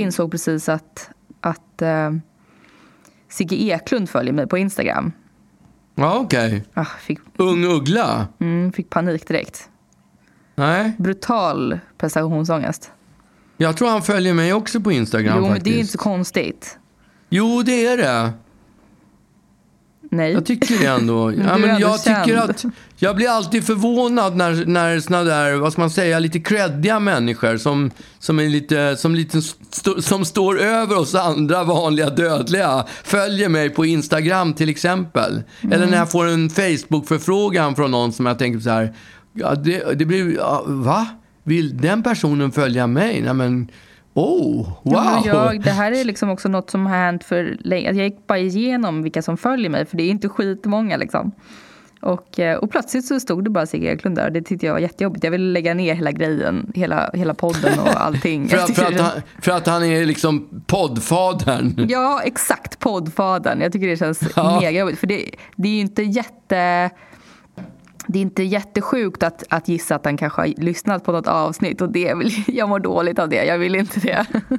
insåg precis att, att uh, Sigge Eklund följer mig på Instagram. Ja, okej. Okay. Ah, fick, Ung Uggla? Mm, fick panik direkt. Nej. Brutal prestationsångest. Jag tror han följer mig också på Instagram Jo, faktiskt. men det är inte så konstigt. Jo, det är det. Nej. Jag tycker det ändå. ja, men jag tycker att jag blir alltid förvånad när, när såna där, vad ska man säga, lite creddiga människor som, som, är lite, som, lite st som står över oss andra vanliga dödliga följer mig på Instagram till exempel. Mm. Eller när jag får en Facebook-förfrågan från någon som jag tänker så här, ja, det, det blir, ja, va? Vill den personen följa mig? Nej, men, Oh, wow! Ja, jag, det här är liksom också något som har hänt för länge. Jag gick bara igenom vilka som följer mig, för det är inte skitmånga. Liksom. Och, eh, och plötsligt så stod det bara Sigge Eklund där. Det tyckte jag var jättejobbigt. Jag ville lägga ner hela grejen, hela, hela podden och allting. för, att, för, att han, för att han är liksom poddfadern? Ja, exakt. Poddfadern. Jag tycker det känns ja. mega jobbigt. För det, det är ju inte jätte det är inte jättesjukt att, att gissa att han kanske har lyssnat på något avsnitt och det vill, jag mår dåligt av det. Jag vill inte det.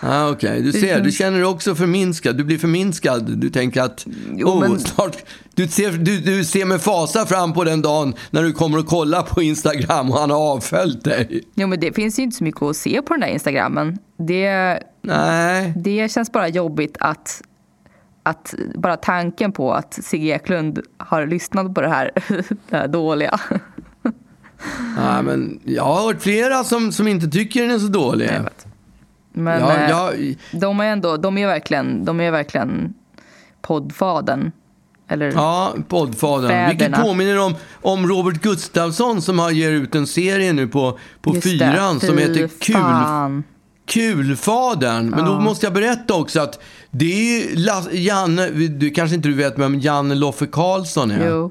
Ah, Okej, okay. du ser, du känner dig också förminskad. Du blir förminskad. Du tänker att jo, oh, men... snart, du, ser, du, du ser med fasa fram på den dagen när du kommer att kolla på Instagram och han har avföljt dig. Jo, men det finns ju inte så mycket att se på den där Instagrammen. Det, Nej. det känns bara jobbigt att att bara tanken på att Sigge Eklund har lyssnat på det här, det här dåliga. Ja, men jag har hört flera som, som inte tycker den är så dålig. Men ja, eh, jag... de är ändå, de är verkligen, de är verkligen poddfaden. Eller ja, poddfadern. Vilket påminner om, om Robert Gustafsson som har ger ut en serie nu på, på fyran som heter Kul, Kulfadern. Men ja. då måste jag berätta också att det är Janne, du kanske inte du vet vem Janne Loffe Karlsson är? Jo.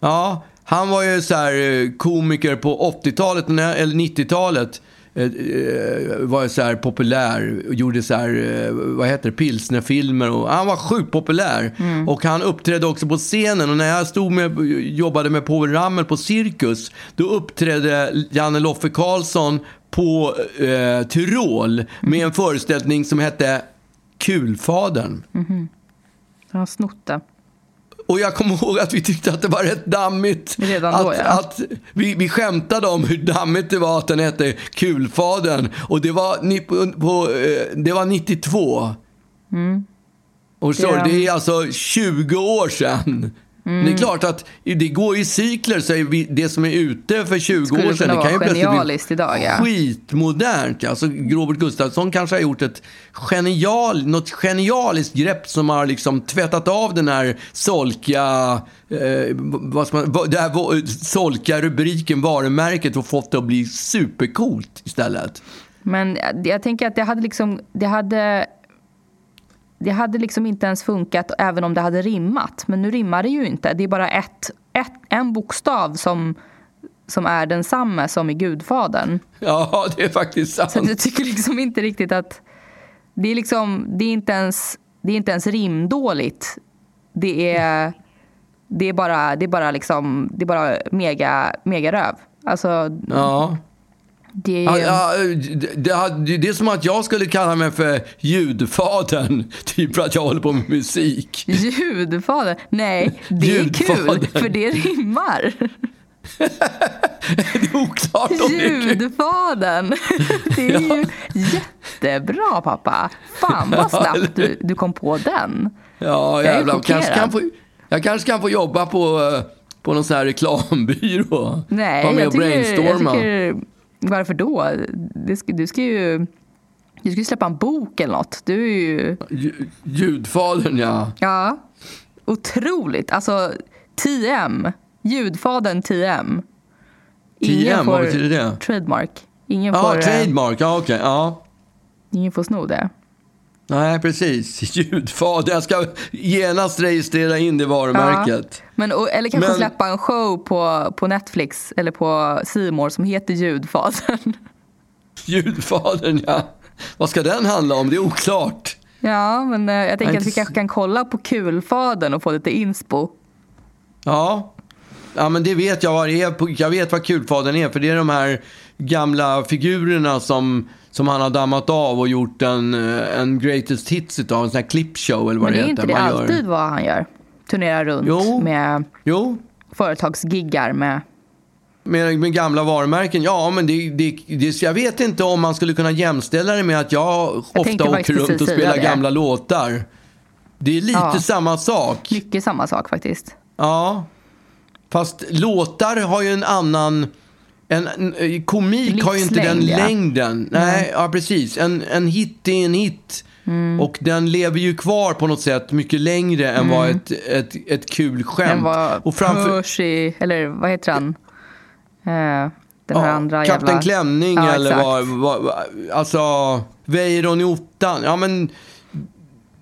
Ja, han var ju så här eh, komiker på 80-talet eller 90-talet. Eh, eh, var så här populär gjorde så här, vad heter det, pilsnerfilmer. Och, han var sjukt populär. Mm. Och han uppträdde också på scenen. Och när jag stod med, jobbade med Povel Ramel på Cirkus, då uppträdde Janne Loffe Karlsson på eh, Tyrol med en föreställning som hette Kulfadern. Mm -hmm. Han har snott det. Och jag kommer ihåg att vi tyckte att det var rätt dammigt. Redan att, då, ja. att vi, vi skämtade om hur dammigt det var att den hette Kulfadern. Och det var, på, på, eh, det var 92. Mm. Och så, det, det är alltså 20 år sedan. Mm. Det är klart att det går i cykler. Så det som är ute för 20 Skulle år sedan det kan ju plötsligt bli idag, ja. skitmodernt. Alltså, Robert Gustafsson kanske har gjort ett genial, något genialiskt grepp som har liksom tvättat av den här solkiga, eh, vad man, det här solkiga rubriken, varumärket och fått det att bli supercoolt istället. Men jag tänker att det hade liksom, det hade det hade liksom inte ens funkat även om det hade rimmat. Men nu rimmar det ju inte. Det är bara ett, ett, en bokstav som, som är densamma som i Gudfadern. Ja, det är faktiskt sant. Så jag tycker liksom inte riktigt att... Det är, liksom, det är, inte, ens, det är inte ens rimdåligt. Det är, det är bara, det är bara, liksom, det är bara mega, mega röv. Alltså, ja. Det är... Ja, det, det, är som att jag skulle kalla mig för ljudfadern. Typ för att jag håller på med musik. Ljudfadern? Nej, det är kul. För det rimmar. det är oklart om Ljudfadern. Det är ju jättebra pappa. Fan vad snabbt du, du kom på den. Ja, jävlar. Jag kanske kan få, jag kanske kan få jobba på, eh, på någon sån här reklambyrå. Nej, Var med jag och brainstorma. Jag tycker varför då? Du ska, du ska ju... Du ska ju släppa en bok eller något. Du är ju... Ljudfadern, ja. Ja. Otroligt. Alltså, TM. Ljudfadern TM. TM, vad betyder det? Trademark. Ingen ja, får... Trademark. Ja, okej. Okay. Ja. Ingen får sno det. Nej, precis. Ljudfader. Jag ska genast registrera in det varumärket. Ja. Men, eller kanske Men... släppa en show på, på Netflix eller på Simor som heter Ljudfadern. Ljudfadern, ja. Vad ska den handla om? Det är oklart. Ja, men eh, jag tänker att vi kanske kan kolla på Kulfadern och få lite inspo. Ja, ja men det vet jag vad det är. Jag vet vad Kulfadern är, för det är de här gamla figurerna som som han har dammat av och gjort en, eh, en greatest hits utav, en sån här clipshow eller vad Men det är heter. inte det Man gör- alltid vad han gör? Turnerar runt Jo. med Jo, företagsgiggar med... med, med gamla varumärken. Ja, men det, det, det, jag vet inte om man skulle kunna jämställa det med att jag, ofta tänkte åker runt och spelar det. gamla låtar. Det är lite Ja. samma sak. Mycket samma sak faktiskt. Ja. Fast låtar har ju en annan... En, en, eh, komik har ju inte den ja. längden. Nej, ja precis. En, en hit är en hit. Mm. Och den lever ju kvar på något sätt mycket längre än vad ett, ett, ett kul skämt. Den var och framför, Percy, eller vad heter han? Eh, den här andra Kapten jävla... Klänning Ja, eller vad, vad, alltså Weiron i ottan. Ja men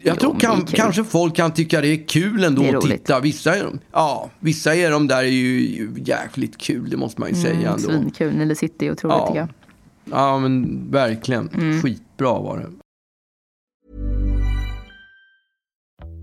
jag tror kan, kanske folk kan tycka det är kul ändå Det är att titta. Vissa, ja, vissa är de där är ju jäkligt kul, det måste man ju säga Mm, ändå. Svinkul. Nile City är otroligt Ja. tycker jag. Ja men verkligen. Mm. Skitbra var det.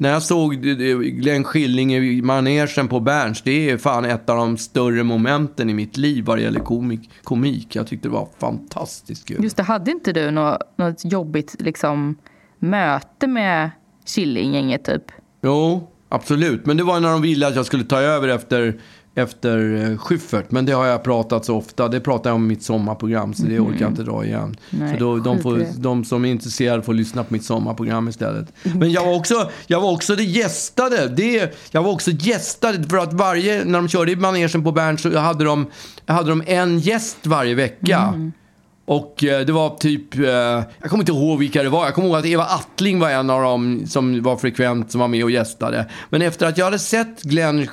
När jag såg det- det- Glenn Schilling i manegen på Berns, det är fan ett av de större momenten i mitt liv vad det gäller komik. komik. Jag tyckte det var fantastiskt kul. Just det, hade inte du något, något jobbigt liksom, möte med Killinggänget typ? Jo, absolut. Men det var när de ville att jag skulle ta över efter, efter eh, Schyffert. Men det har jag pratat så ofta. Det pratar jag om i mitt sommarprogram, så det orkar jag inte dra igen. Nej, så då, de, får, de som är intresserade får lyssna på mitt sommarprogram istället. Men jag var också, jag var också det gästade. Det, jag var också gästade för att varje, när de körde i manegen på Berns så hade de, hade de en gäst varje vecka. Mm. Och eh, det var typ, eh, jag kommer inte ihåg vilka det var. Jag kommer ihåg att Eva Attling var en av dem som var frekvent, som var med och gästade. Men efter att jag hade sett, Glenn,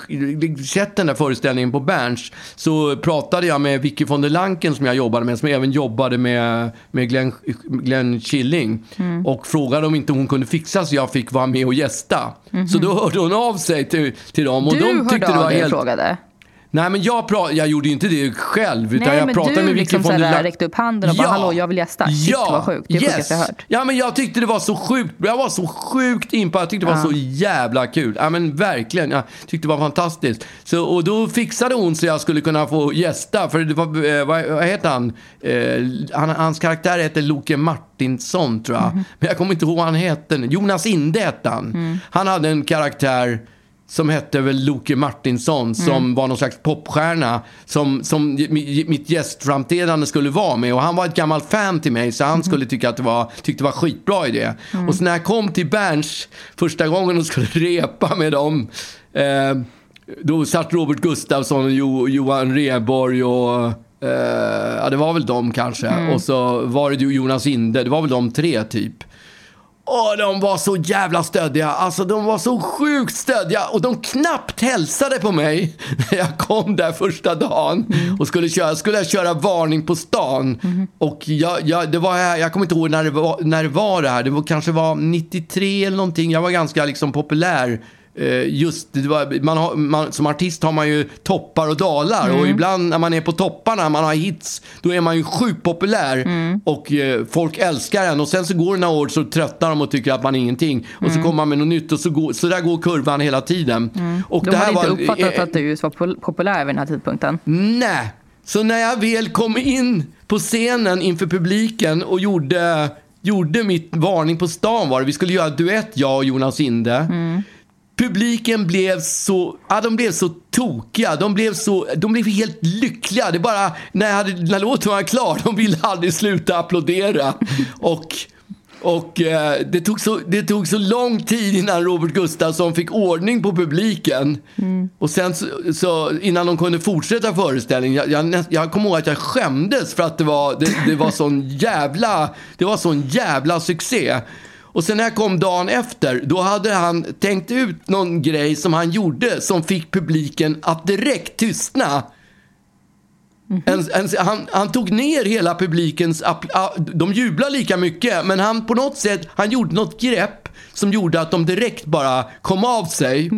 sett den där föreställningen på Berns så pratade jag med Vicky von der Lanken som jag jobbade med, som även jobbade med, med Glenn, Glenn Killing. Mm. Och frågade om inte hon kunde fixa så jag fick vara med och gästa. Så då hörde hon av sig till, till dem. Och du de hörde tyckte det av dig och helt... frågade? Nej men jag, pra- jag gjorde ju inte det själv. Utan Nej, jag men pratade du med Vicky liksom von der Lanken. räckte upp handen och bara, "Hallå, jag vill gästa." Shit, vad sjukt. Det är sjukaste jag hört. Ja, men jag tyckte det var så sjukt. Jag var så sjukt impad. Jag tyckte det var så jävla kul. Ja, men verkligen. Jag tyckte det var fantastiskt. Så, och då fixade hon så jag skulle kunna få gästa. För det var, eh, vad, vad heter han? Eh, han? Hans karaktär heter Loke Martinsson, tror jag. Mhm. Men jag kommer inte ihåg vad han hette. Jonas Inde hette han. Mm. Han hade en karaktär som hette väl Loke Martinsson, som Mm. var någon slags popstjärna som, som mi- mitt gästframträdande skulle vara med. Och han var ett gammalt fan till mig, så Mm. han skulle tycka att det var, tyckte det var skitbra idé. Och så när jag kom till Berns första gången och skulle repa med dem, eh, då satt Robert Gustafsson och jo, Johan Rheborg och eh, ja, det var väl de kanske. Mm. Och så var det Jonas Inde, det var väl de tre typ. Åh, de var så jävla stöddiga. Alltså, de var så sjukt stöddiga. Och de knappt hälsade på mig när jag kom där första dagen. Och skulle köra, skulle jag köra varning på stan. Och jag, jag, det var, jag kommer inte ihåg när det var, när det, var det här. Det var, kanske var 93 eller någonting. Jag var ganska liksom populär. Eh, Just, det man har, man, som artist har man ju toppar och dalar. Och ibland när man är på topparna, man har hits, då är man ju sjukt populär. Och eh, folk älskar en. Och sen så går det några år så tröttnar de och tycker att man är ingenting. Och så kommer man med något nytt och så, går, så där går kurvan hela tiden. Och De hade inte var- uppfattat eh, att du var populär vid den här tidpunkten. Nej. Så när jag väl kom in på scenen inför publiken och gjorde, gjorde mitt varning på stan var det. Vi skulle göra duett, jag och Jonas Inde. Publiken blev så, ja, de blev så tokiga. De blev, så, de blev helt lyckliga. Det bara, när, hade, när låten var klar, de ville aldrig sluta applådera. Och, Och eh, det, tog så, det tog så lång tid innan Robert Gustafsson fick ordning på publiken. Mm. Och sen så, så, innan de kunde fortsätta föreställningen. Jag, jag, jag kommer ihåg att jag skämdes för att det var, det, det var sån jävla, det var sån jävla succé. Och sen när jag kom dagen efter, då hade han tänkt ut någon grej som han gjorde som fick publiken att direkt tystna. En, en, han, han tog ner hela publikens... De jublade lika mycket, men han på något sätt han gjorde något grepp som gjorde att de direkt bara kom av sig.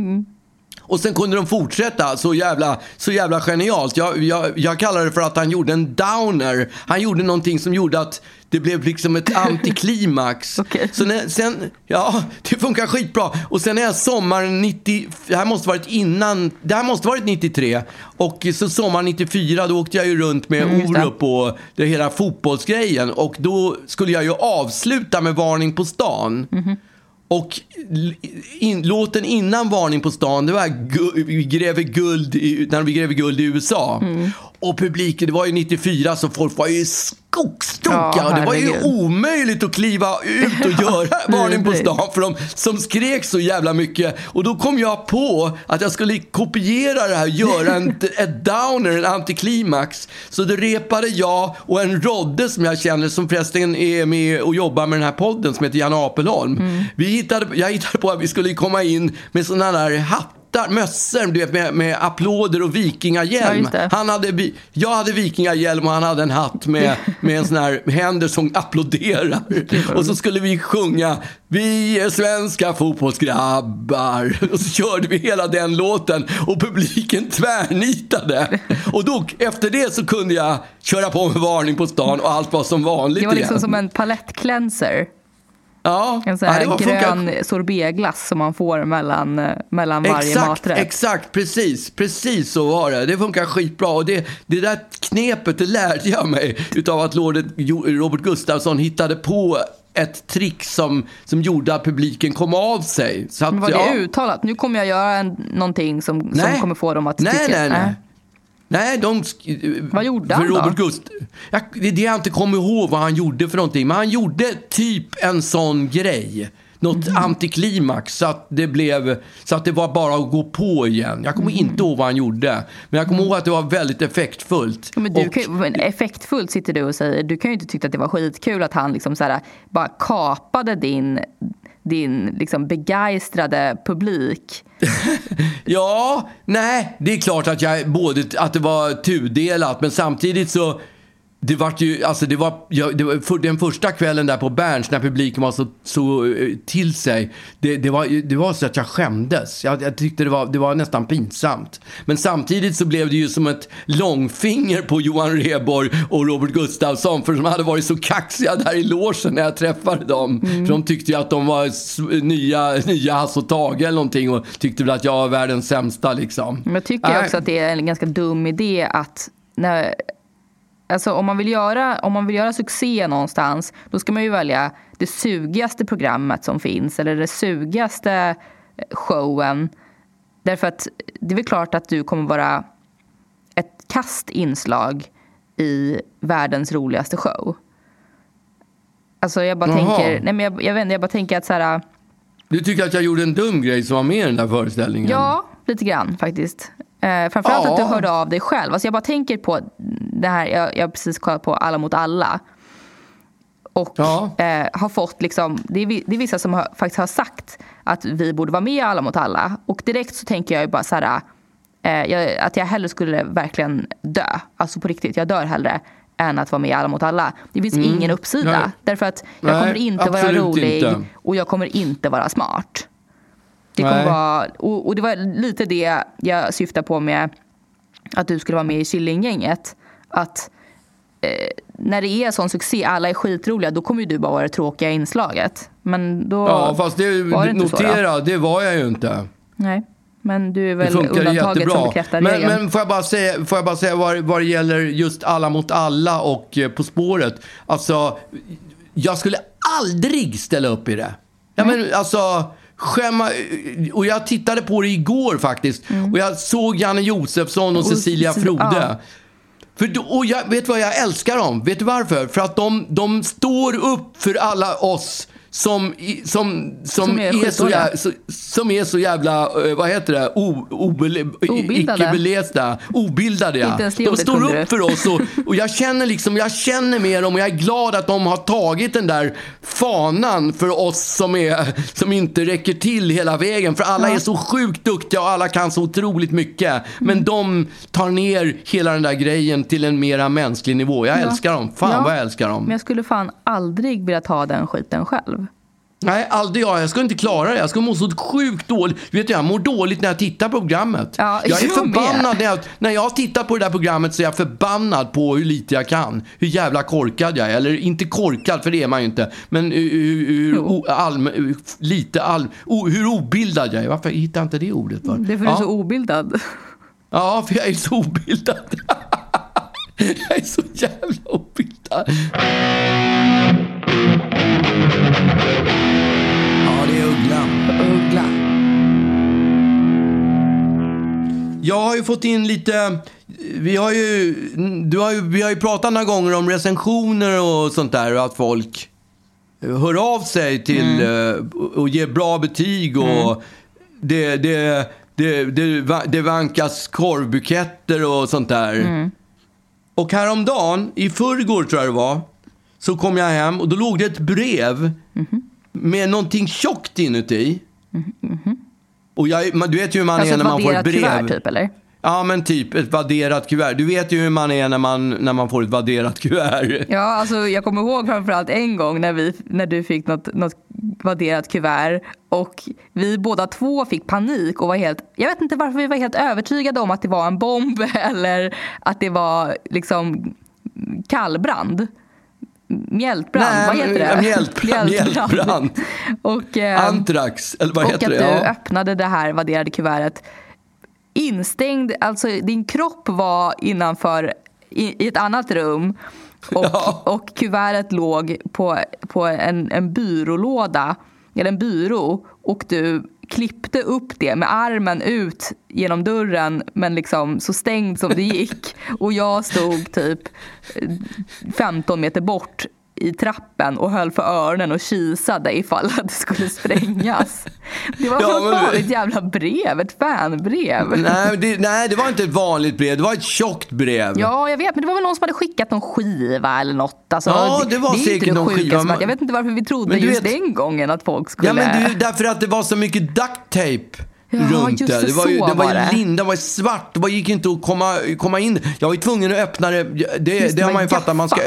Och sen kunde de fortsätta. Så jävla, så jävla genialt. Jag, jag, jag kallar det för att han gjorde en downer. Han gjorde någonting som gjorde att det blev liksom ett antiklimax. Så när, sen, ja, det funkar skitbra. Och sen är jag sommaren 90, det här måste varit innan, det här måste varit 93. Och så sommaren 94 då åkte jag ju runt med Mm. Orup och det hela fotbollsgrejen. Och då skulle jag ju avsluta med Varning på stan. Mhm. Och in, låten innan Varning på stan, det var gu, vi gräver guld i, när vi gräver guld i USA. Mm. Och publiken, det var ju 94 så folk var ju skogstokiga. Ja, det var ju omöjligt att kliva ut och göra Varning på stan för de som skrek så jävla mycket. Och då kom jag på att jag skulle kopiera det här, göra en, ett downer, en antiklimax. Så då repade jag och en Rodde som jag känner, som förresten är med och jobbar med den här podden som heter Jan Apelholm. Mm. Vi hittade, jag hittade på att vi skulle komma in med sådana där hattar, mössor du vet, med, med applåder och Ja, vikingahjälm. det. han hade, jag hade vikingahjälm och han hade en hatt med, med en sån här händer som applåderar. Och så skulle vi sjunga Vi är svenska fotbollsgrabbar. Och så körde vi hela den låten och publiken tvärnitade. Och då, efter det så kunde jag köra på med varning på stan och allt var som vanligt Det var liksom igen. som en palettcleanser. Ja. En sån ja, här funkar- grön sorbetglass som man får mellan, eh, mellan varje Exakt, maträtt. exakt, precis, precis så var det. Det funkar skitbra och det, det där knepet det lärde jag mig utav att Lord Jo- Robert Gustafsson hittade på ett trick som, som gjorde att publiken kom av sig. Så att, Men var ja, det uttalat? Nu kommer jag göra en, någonting som, som Nej. kommer få dem att nej, tycka... Nej, nej, Äh. Nej. de, Vad gjorde för han då? Robert Gust jag, Det är det jag inte kommer ihåg vad han gjorde för någonting. Men han gjorde typ en sån grej. Något Mhm. antiklimax så att, det blev, så att det var bara att gå på igen. Jag kommer Mhm. inte ihåg vad han gjorde. Men jag kommer ihåg att det var väldigt effektfullt. Men du Och- kan, men effektfullt sitter du och säger. Du kan ju inte tycka att det var skitkul att han liksom så här, bara kapade din, din liksom begeistrade publik. Ja, nej, det är klart att, jag, både, att det var tudelat, men samtidigt så det var ju, alltså det var, ja, det var för, den första kvällen där på Berns när publiken var så, så eh, till sig. Det, det, var, det var så att jag skämdes. Jag, jag tyckte det var, det var nästan pinsamt. Men samtidigt så blev det ju som ett långfinger på Johan Rheborg och Robert Gustafsson. För de hade varit så kaxiga där i logen när jag träffade dem. För de tyckte ju att de var nya, nya Hasse och Tage eller någonting och tyckte väl att jag var världens sämsta liksom. Men jag tycker Nej. också att det är en ganska dum idé att när, alltså om, man vill göra, om man vill göra succé någonstans då ska man ju välja det sugigaste programmet som finns eller det sugigaste eh, showen. Därför att det är väl klart att du kommer vara ett kast inslag i världens roligaste show. Alltså jag bara Jaha. tänker, nej men jag, jag vet inte, jag bara tänker att så här, Du tycker att jag gjorde en dum grej som var med i den där föreställningen? Ja, lite grann faktiskt. Eh, framförallt Ja. att du hörde av dig själv. Alltså jag bara tänker på det här, jag, jag har precis kollat på Alla mot alla. Och Ja. eh, har fått liksom, det är, det är vissa som har, faktiskt har sagt att vi borde vara med i Alla mot alla. Och direkt så tänker jag ju bara så här, eh, jag, att jag hellre skulle verkligen dö. Alltså på riktigt, jag dör hellre än att vara med i Alla mot alla. Det finns ingen uppsida. Mm. Nej. Därför att jag Nej, kommer inte vara rolig inte. och jag kommer inte vara smart. Det kommer vara, och, och det var lite det jag syftar på med att du skulle vara med i Killinggänget. Att eh, när det är sån succé, alla är skitroliga, då kommer ju du bara vara det tråkiga inslaget. Men då Ja, fast det, var det inte så notera, det var jag ju inte. Nej, men du är väl undantaget som jättebra. bekräftar Men, regeln. men får jag bara säga, får jag bara säga vad, vad det gäller just Alla mot alla och eh, På spåret. Alltså, jag skulle aldrig ställa upp i det. Ja, men alltså, skämma... Och jag tittade på det igår faktiskt. Och jag såg Janne Josefsson och Mm. Cecilia Cecil- Frode. För då, och jag vet vad jag älskar dem? Vet du varför? För att de, de står upp för alla oss som, som, som, Som är är, så jävla, som är så jävla, eh, vad heter det, o, obele, Obildade. icke-belästa, obildade ja. De står upp du. för oss och, och jag känner liksom, jag känner med dem och jag är glad att de har tagit den där fanan för oss som, är, som inte räcker till hela vägen. För alla är så sjukt duktiga och alla kan så otroligt mycket. Mm. Men de tar ner hela den där grejen till en mera mänsklig nivå. Jag älskar dem. Fan Ja. vad jag älskar dem. Men jag skulle fan aldrig vilja ta den skiten själv. Nej, aldrig jag. Jag skulle inte klara det. Jag skulle må så sjukt dåligt. Vet du, jag mår dåligt när jag tittar på programmet. Ja, jag är jag förbannad när jag, när jag tittar på det där programmet så är jag förbannad på hur lite jag kan. Hur jävla korkad jag är. Eller inte korkad, för det är man ju inte. Men hur, hur, o- allm, lite all, o, hur obildad jag är. Varför hittar jag inte det ordet? För? Det är för ja. du är så obildad. Ja, för jag är så obildad. jag är så jävla obildad. Ja, det är Ugglan. Uggla. Jag har ju fått in lite... Vi har ju, du har ju, vi har ju pratat några gånger om recensioner och sånt där och att folk hör av sig till eh, och ger bra betyg och det, det, det, det, va- det vankas korvbuketter och sånt där. Och häromdagen, i förrgår tror jag det var, så kom jag hem och då låg det ett brev med någonting tjockt inuti. Och jag, man, du vet ju hur man Alltså är när man får ett brev. kuvert typ eller? Ja, men typ ett vadderat kuvert. Du vet ju hur man är när man, när man får ett vadderat kuvert. Ja, alltså jag kommer ihåg framförallt en gång när, vi, när du fick något, något vadderat kuvert och vi båda två fick panik och var helt, jag vet inte varför vi var helt övertygade om att det var en bomb eller att det var liksom kallbrand. Mjältbrand, Nej, vad heter det? mjältbrand, mjältbrand. Och, eh, Antrax, eller vad och heter att det? du Ja. öppnade det här vadderade kuvertet instängd, alltså din kropp var innanför i, i ett annat rum och, Ja. och kuvertet låg på, på en, en byrålåda, eller en byrå och du klippte upp det med armen ut genom dörren men liksom så stängd som det gick. Och jag stod typ 15 meter bort i trappen och höll för öronen och kisade ifall att det skulle sprängas. Det var Ja, fan ett jävla brev, ett fanbrev. Nej, det, nej, det var inte ett vanligt brev. Det var ett tjockt brev. Ja, jag vet, men det var väl någon som hade skickat någon skiva eller något. Alltså, Ja, det var är säkert det någon skiva, som men- Jag vet inte varför vi trodde Men just vet- den gången att folk skulle... Ja, men det, därför att det var så mycket duct tape. Ja, runt just det, det. var ju, det var ju det. linda, det var svart. Det gick inte att komma, komma in. Jag var ju tvungen att öppna det. Det, Just det har man ju fattat. Man ska.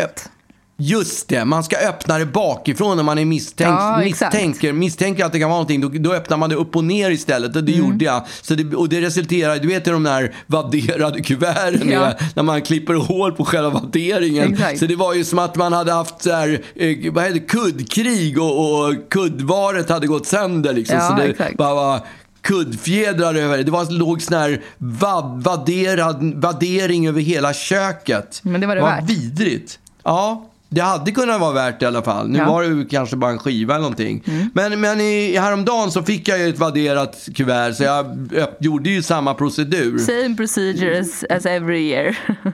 Just det, man ska öppna det bakifrån när man är misstänkt, Ja, misstänker, misstänker att det kan vara någonting. Då, då öppnar man det upp och ner istället. Och det Mm. gjorde jag. Så det, och det resulterar, du vet de där vadderade kuverten Ja. är. När man klipper hål på själva vadderingen. Exakt. Så det var ju som att man hade haft så här, eh, vad heter det, kuddkrig och, och kuddvaret hade gått sönder. Liksom. Ja, så det exakt. bara var kuddfjädrar över det. Det var, låg sån här vad, vadderad, vaddering över hela köket. Men det var det var värt. vidrigt. Ja, det hade kunnat vara värt det i alla fall. Nu Ja. Mm. var det kanske bara en skiva eller någonting. Men, men i, häromdagen så fick jag ju ett vadderat kuvert så jag gjorde ju samma procedur. Same procedures as every year.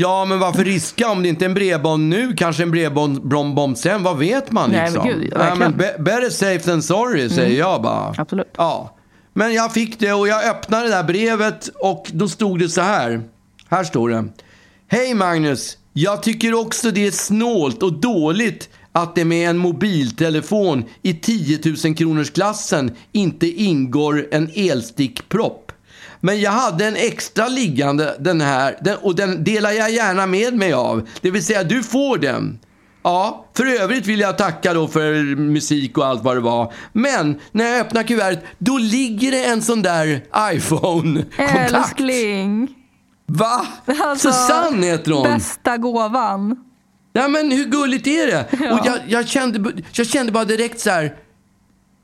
Ja, men varför riska om det inte är en bredband nu, kanske en bredband sen, vad vet man Nej, men liksom? gud, ja, men be- better safe than sorry, säger jag bara. Absolut. Ja, men jag fick det och jag öppnade det där brevet och då stod det så här. Här står det. Hej Magnus, jag tycker också det är snålt och dåligt att det med en mobiltelefon i 10 000 kronors klassen inte ingår en elstickpropp. Men jag hade en extra liggande den här den, och den delar jag gärna med mig av. Det vill säga du får den. Ja, för övrigt vill jag tacka då för musik och allt vad det var. Men när jag öppnar kuvertet, då ligger det en sån där iPhone-kontakt. Älskling! Va? Alltså, Susanne heter hon. Bästa gåvan. Ja, men hur gulligt är det? Ja. Och jag, jag, kände, jag kände bara direkt så här.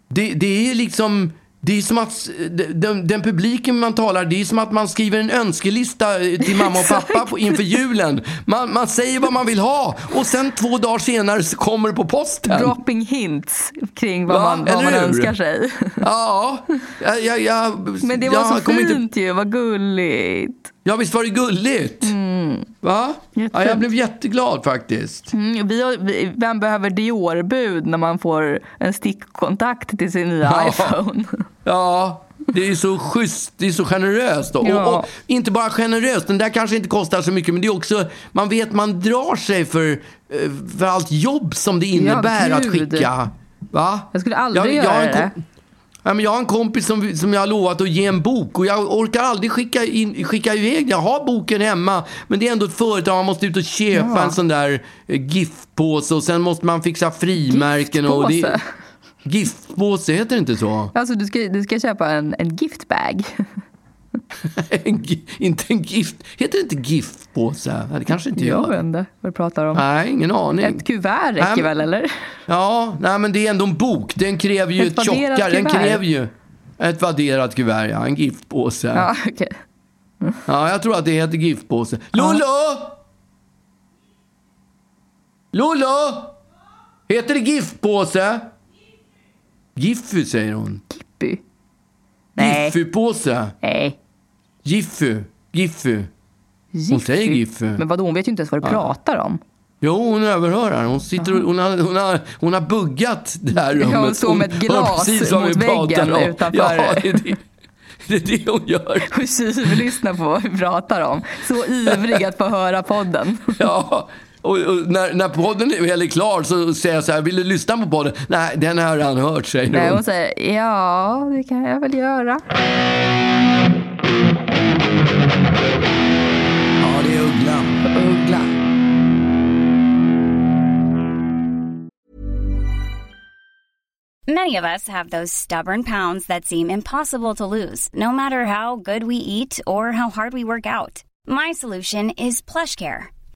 Det, det är liksom... Det är som att den, den publiken man talar, det är som att man skriver en önskelista till mamma och pappa på, inför julen. Man, man säger vad man vill ha och sen två dagar senare så kommer det på posten. Dropping hints kring vad Va? man, vad Eller man hur? önskar sig. Ja, jag, jag, Men det var jag så fint Inte, ju, vad gulligt. ja, visst var det gulligt? Va? Ja, jag blev jätteglad faktiskt. Mm, vi har, vi, vem behöver Dior-bud när man får en stickkontakt till sin nya Ja. iPhone? Ja, det är så schysst, det är så generöst. Ja. och, och inte bara generöst, den där kanske inte kostar så mycket, men det är också, man vet man drar sig för, eh, för allt jobb som det innebär att gud. skicka. Va? Jag skulle aldrig jag, göra det. Ja, men jag har en kompis som, som jag har lovat att ge en bok och jag orkar aldrig skicka, in, skicka iväg den. Jag har boken hemma, men det är ändå ett företag. Man måste ut och köpa Ja. en sån där eh, giftpåse och sen måste man fixa frimärken. Och det, Giftpåse? heter det inte så? Alltså du ska, du ska köpa en, en giftbag. En inte en gift. Heter det inte giftpåse? Ja, Det kanske inte Jag gör. vet inte vad du pratar om. Nej, ingen aning. Ett kuvert räcker Nej, men- väl eller? Ja, nej, men det är ändå en bok. Den kräver ju Ett ett, tjockare. Den kräver ju ett vadderat kuvert, ja. En giftpåse. Ja. Ja, okej. jag tror att det heter giftpåse. Lollo! Lollo! Heter det giftpåse? Giffy, säger hon. Gippy. Nej. Giffypåse. Nej. Giffy. Giffy. Hon säger Giffy. Men vadå, hon vet ju inte ens vad du pratar om. Jo, hon överhör Hon, sitter och, hon, har, hon, har, hon har buggat det här rummet. hon står med ett glas mot väggen om. utanför. Ja, det det, det, är det hon gör. Och Siv lyssnar på vad vi pratar om. Så ivrig att få höra podden. Ja, och, och när, när podden är klar så säger jag så här, vill du lyssna på podden? Nej, den har han hört, säger Nej, hon. hon säger ja, det kan jag väl göra. Ja, det är Ugglan. Uggla. Many of us have those stubborn pounds that seem impossible to lose, no matter how good we eat or how hard we work out. My solution is PlushCare.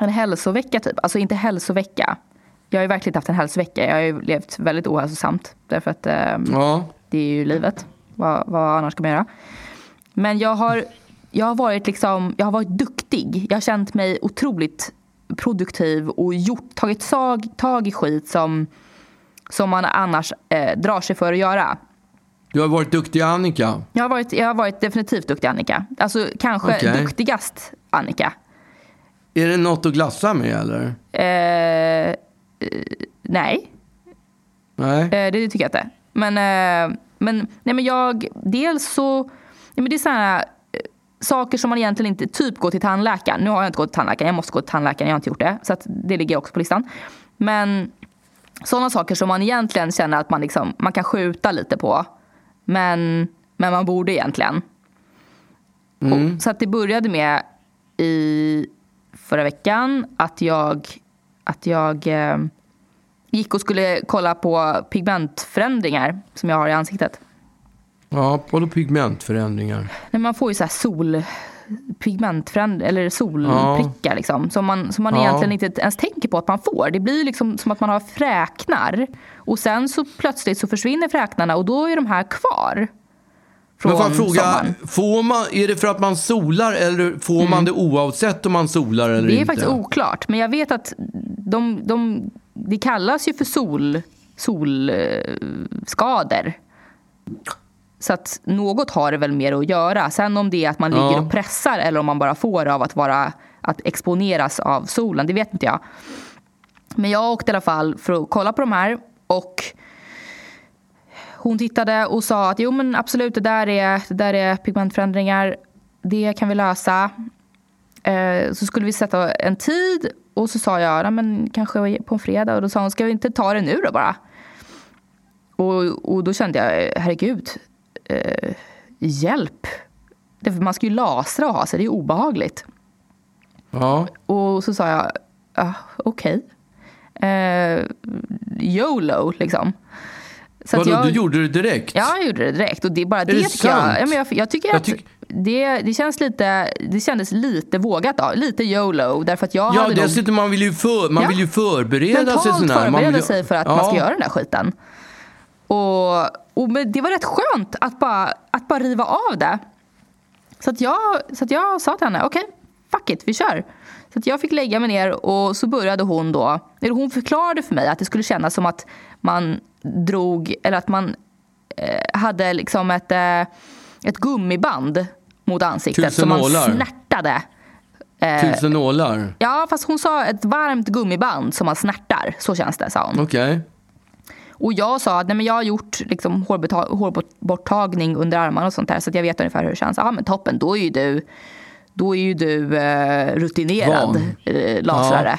en hälsovecka typ. Alltså inte hälsovecka. Jag har ju verkligen inte haft en hälsovecka. Jag har ju levt väldigt ohälsosamt. Därför att ehm, Ja. det är ju livet. Vad, vad annars ska man göra? Men jag har, jag har varit liksom, jag har varit duktig. Jag har känt mig otroligt produktiv och gjort, tagit tag, tag i skit som, som man annars eh, drar sig för att göra. Du har varit duktig Annika. Jag har varit, jag har varit definitivt duktig Annika. Alltså kanske Okej. duktigast Annika. Är det något att glassa med eller? Eh, eh, nej, Nej. eh, det tycker jag inte. Men, eh, men, nej, men jag, dels så, men det är sådana eh, saker som man egentligen inte, typ gå till tandläkaren. Nu har jag inte gått till tandläkaren, jag måste gå till tandläkaren, jag har inte gjort det. Så att det ligger också på listan. Men sådana saker som man egentligen känner att man, liksom, man kan skjuta lite på. Men, men man borde egentligen. Och, så att det började med i förra veckan att jag, att jag eh, gick och skulle kolla på pigmentförändringar som jag har i ansiktet. Ja, vadå pigmentförändringar? Nej, man får ju så här sol pigmentförändringar eller solprickar liksom, som man, som man Ja. egentligen inte ens tänker på att man får. Det blir liksom som att man har fräknar och sen så plötsligt så försvinner fräknarna och då är de här kvar. Från Men fråga, sommaren. får man, är det för att man solar eller får man det oavsett om man solar eller Mm. Det är inte? faktiskt oklart, men jag vet att de, de, det kallas ju för sol, solskador. Så att något har det väl mer att göra. Sen om det är att man ligger Ja. och pressar eller om man bara får det av att, vara, att exponeras av solen, det vet inte jag. Men jag åkte i alla fall för att kolla på de här och hon tittade och sa att jo men absolut det där är, det där är pigmentförändringar, det kan vi lösa. Eh, så skulle vi sätta en tid och så sa jag, "Nej, men kanske på en fredag. Och då sa hon, ska vi inte ta det nu då bara? Och, och då kände jag, herregud, eh, hjälp. Man ska ju lasra och ha sig, det är obehagligt. Ja. Och så sa jag, ah, okej. Eh, YOLO liksom. Så Vadå, du gjorde det direkt? Ja, jag gjorde det direkt. Och det är bara det, det tycker jag, sant? ja, men jag. Jag tycker Jag att tyck- det, det, känns lite, det kändes lite vågat. Då. Lite YOLO. Därför att jag Ja, hade dessutom man vill ju, för, man Ja. vill ju förbereda sig. mentalt här. Man förbereda vill, sig för att ja. man ska göra den där skiten. Och, och men det var rätt skönt att bara, att bara riva av det. Så att jag, så att jag sa till henne, okej, fuck it, vi kör. Så att jag fick lägga mig ner och så började hon då, eller hon förklarade för mig att det skulle kännas som att man drog, eller att man eh, hade liksom ett, eh, ett gummiband mot ansiktet Tusen som man nålar. snärtade. Tusen nålar. Ja, fast hon sa ett varmt gummiband som man snärtar. Så känns det, sa hon. Okej. Och jag sa att nej, men jag har gjort liksom, hårborttagning under armarna och sånt där så att jag vet ungefär hur det känns. Ja men toppen, då är ju du, då är ju du eh, rutinerad eh, lasrare.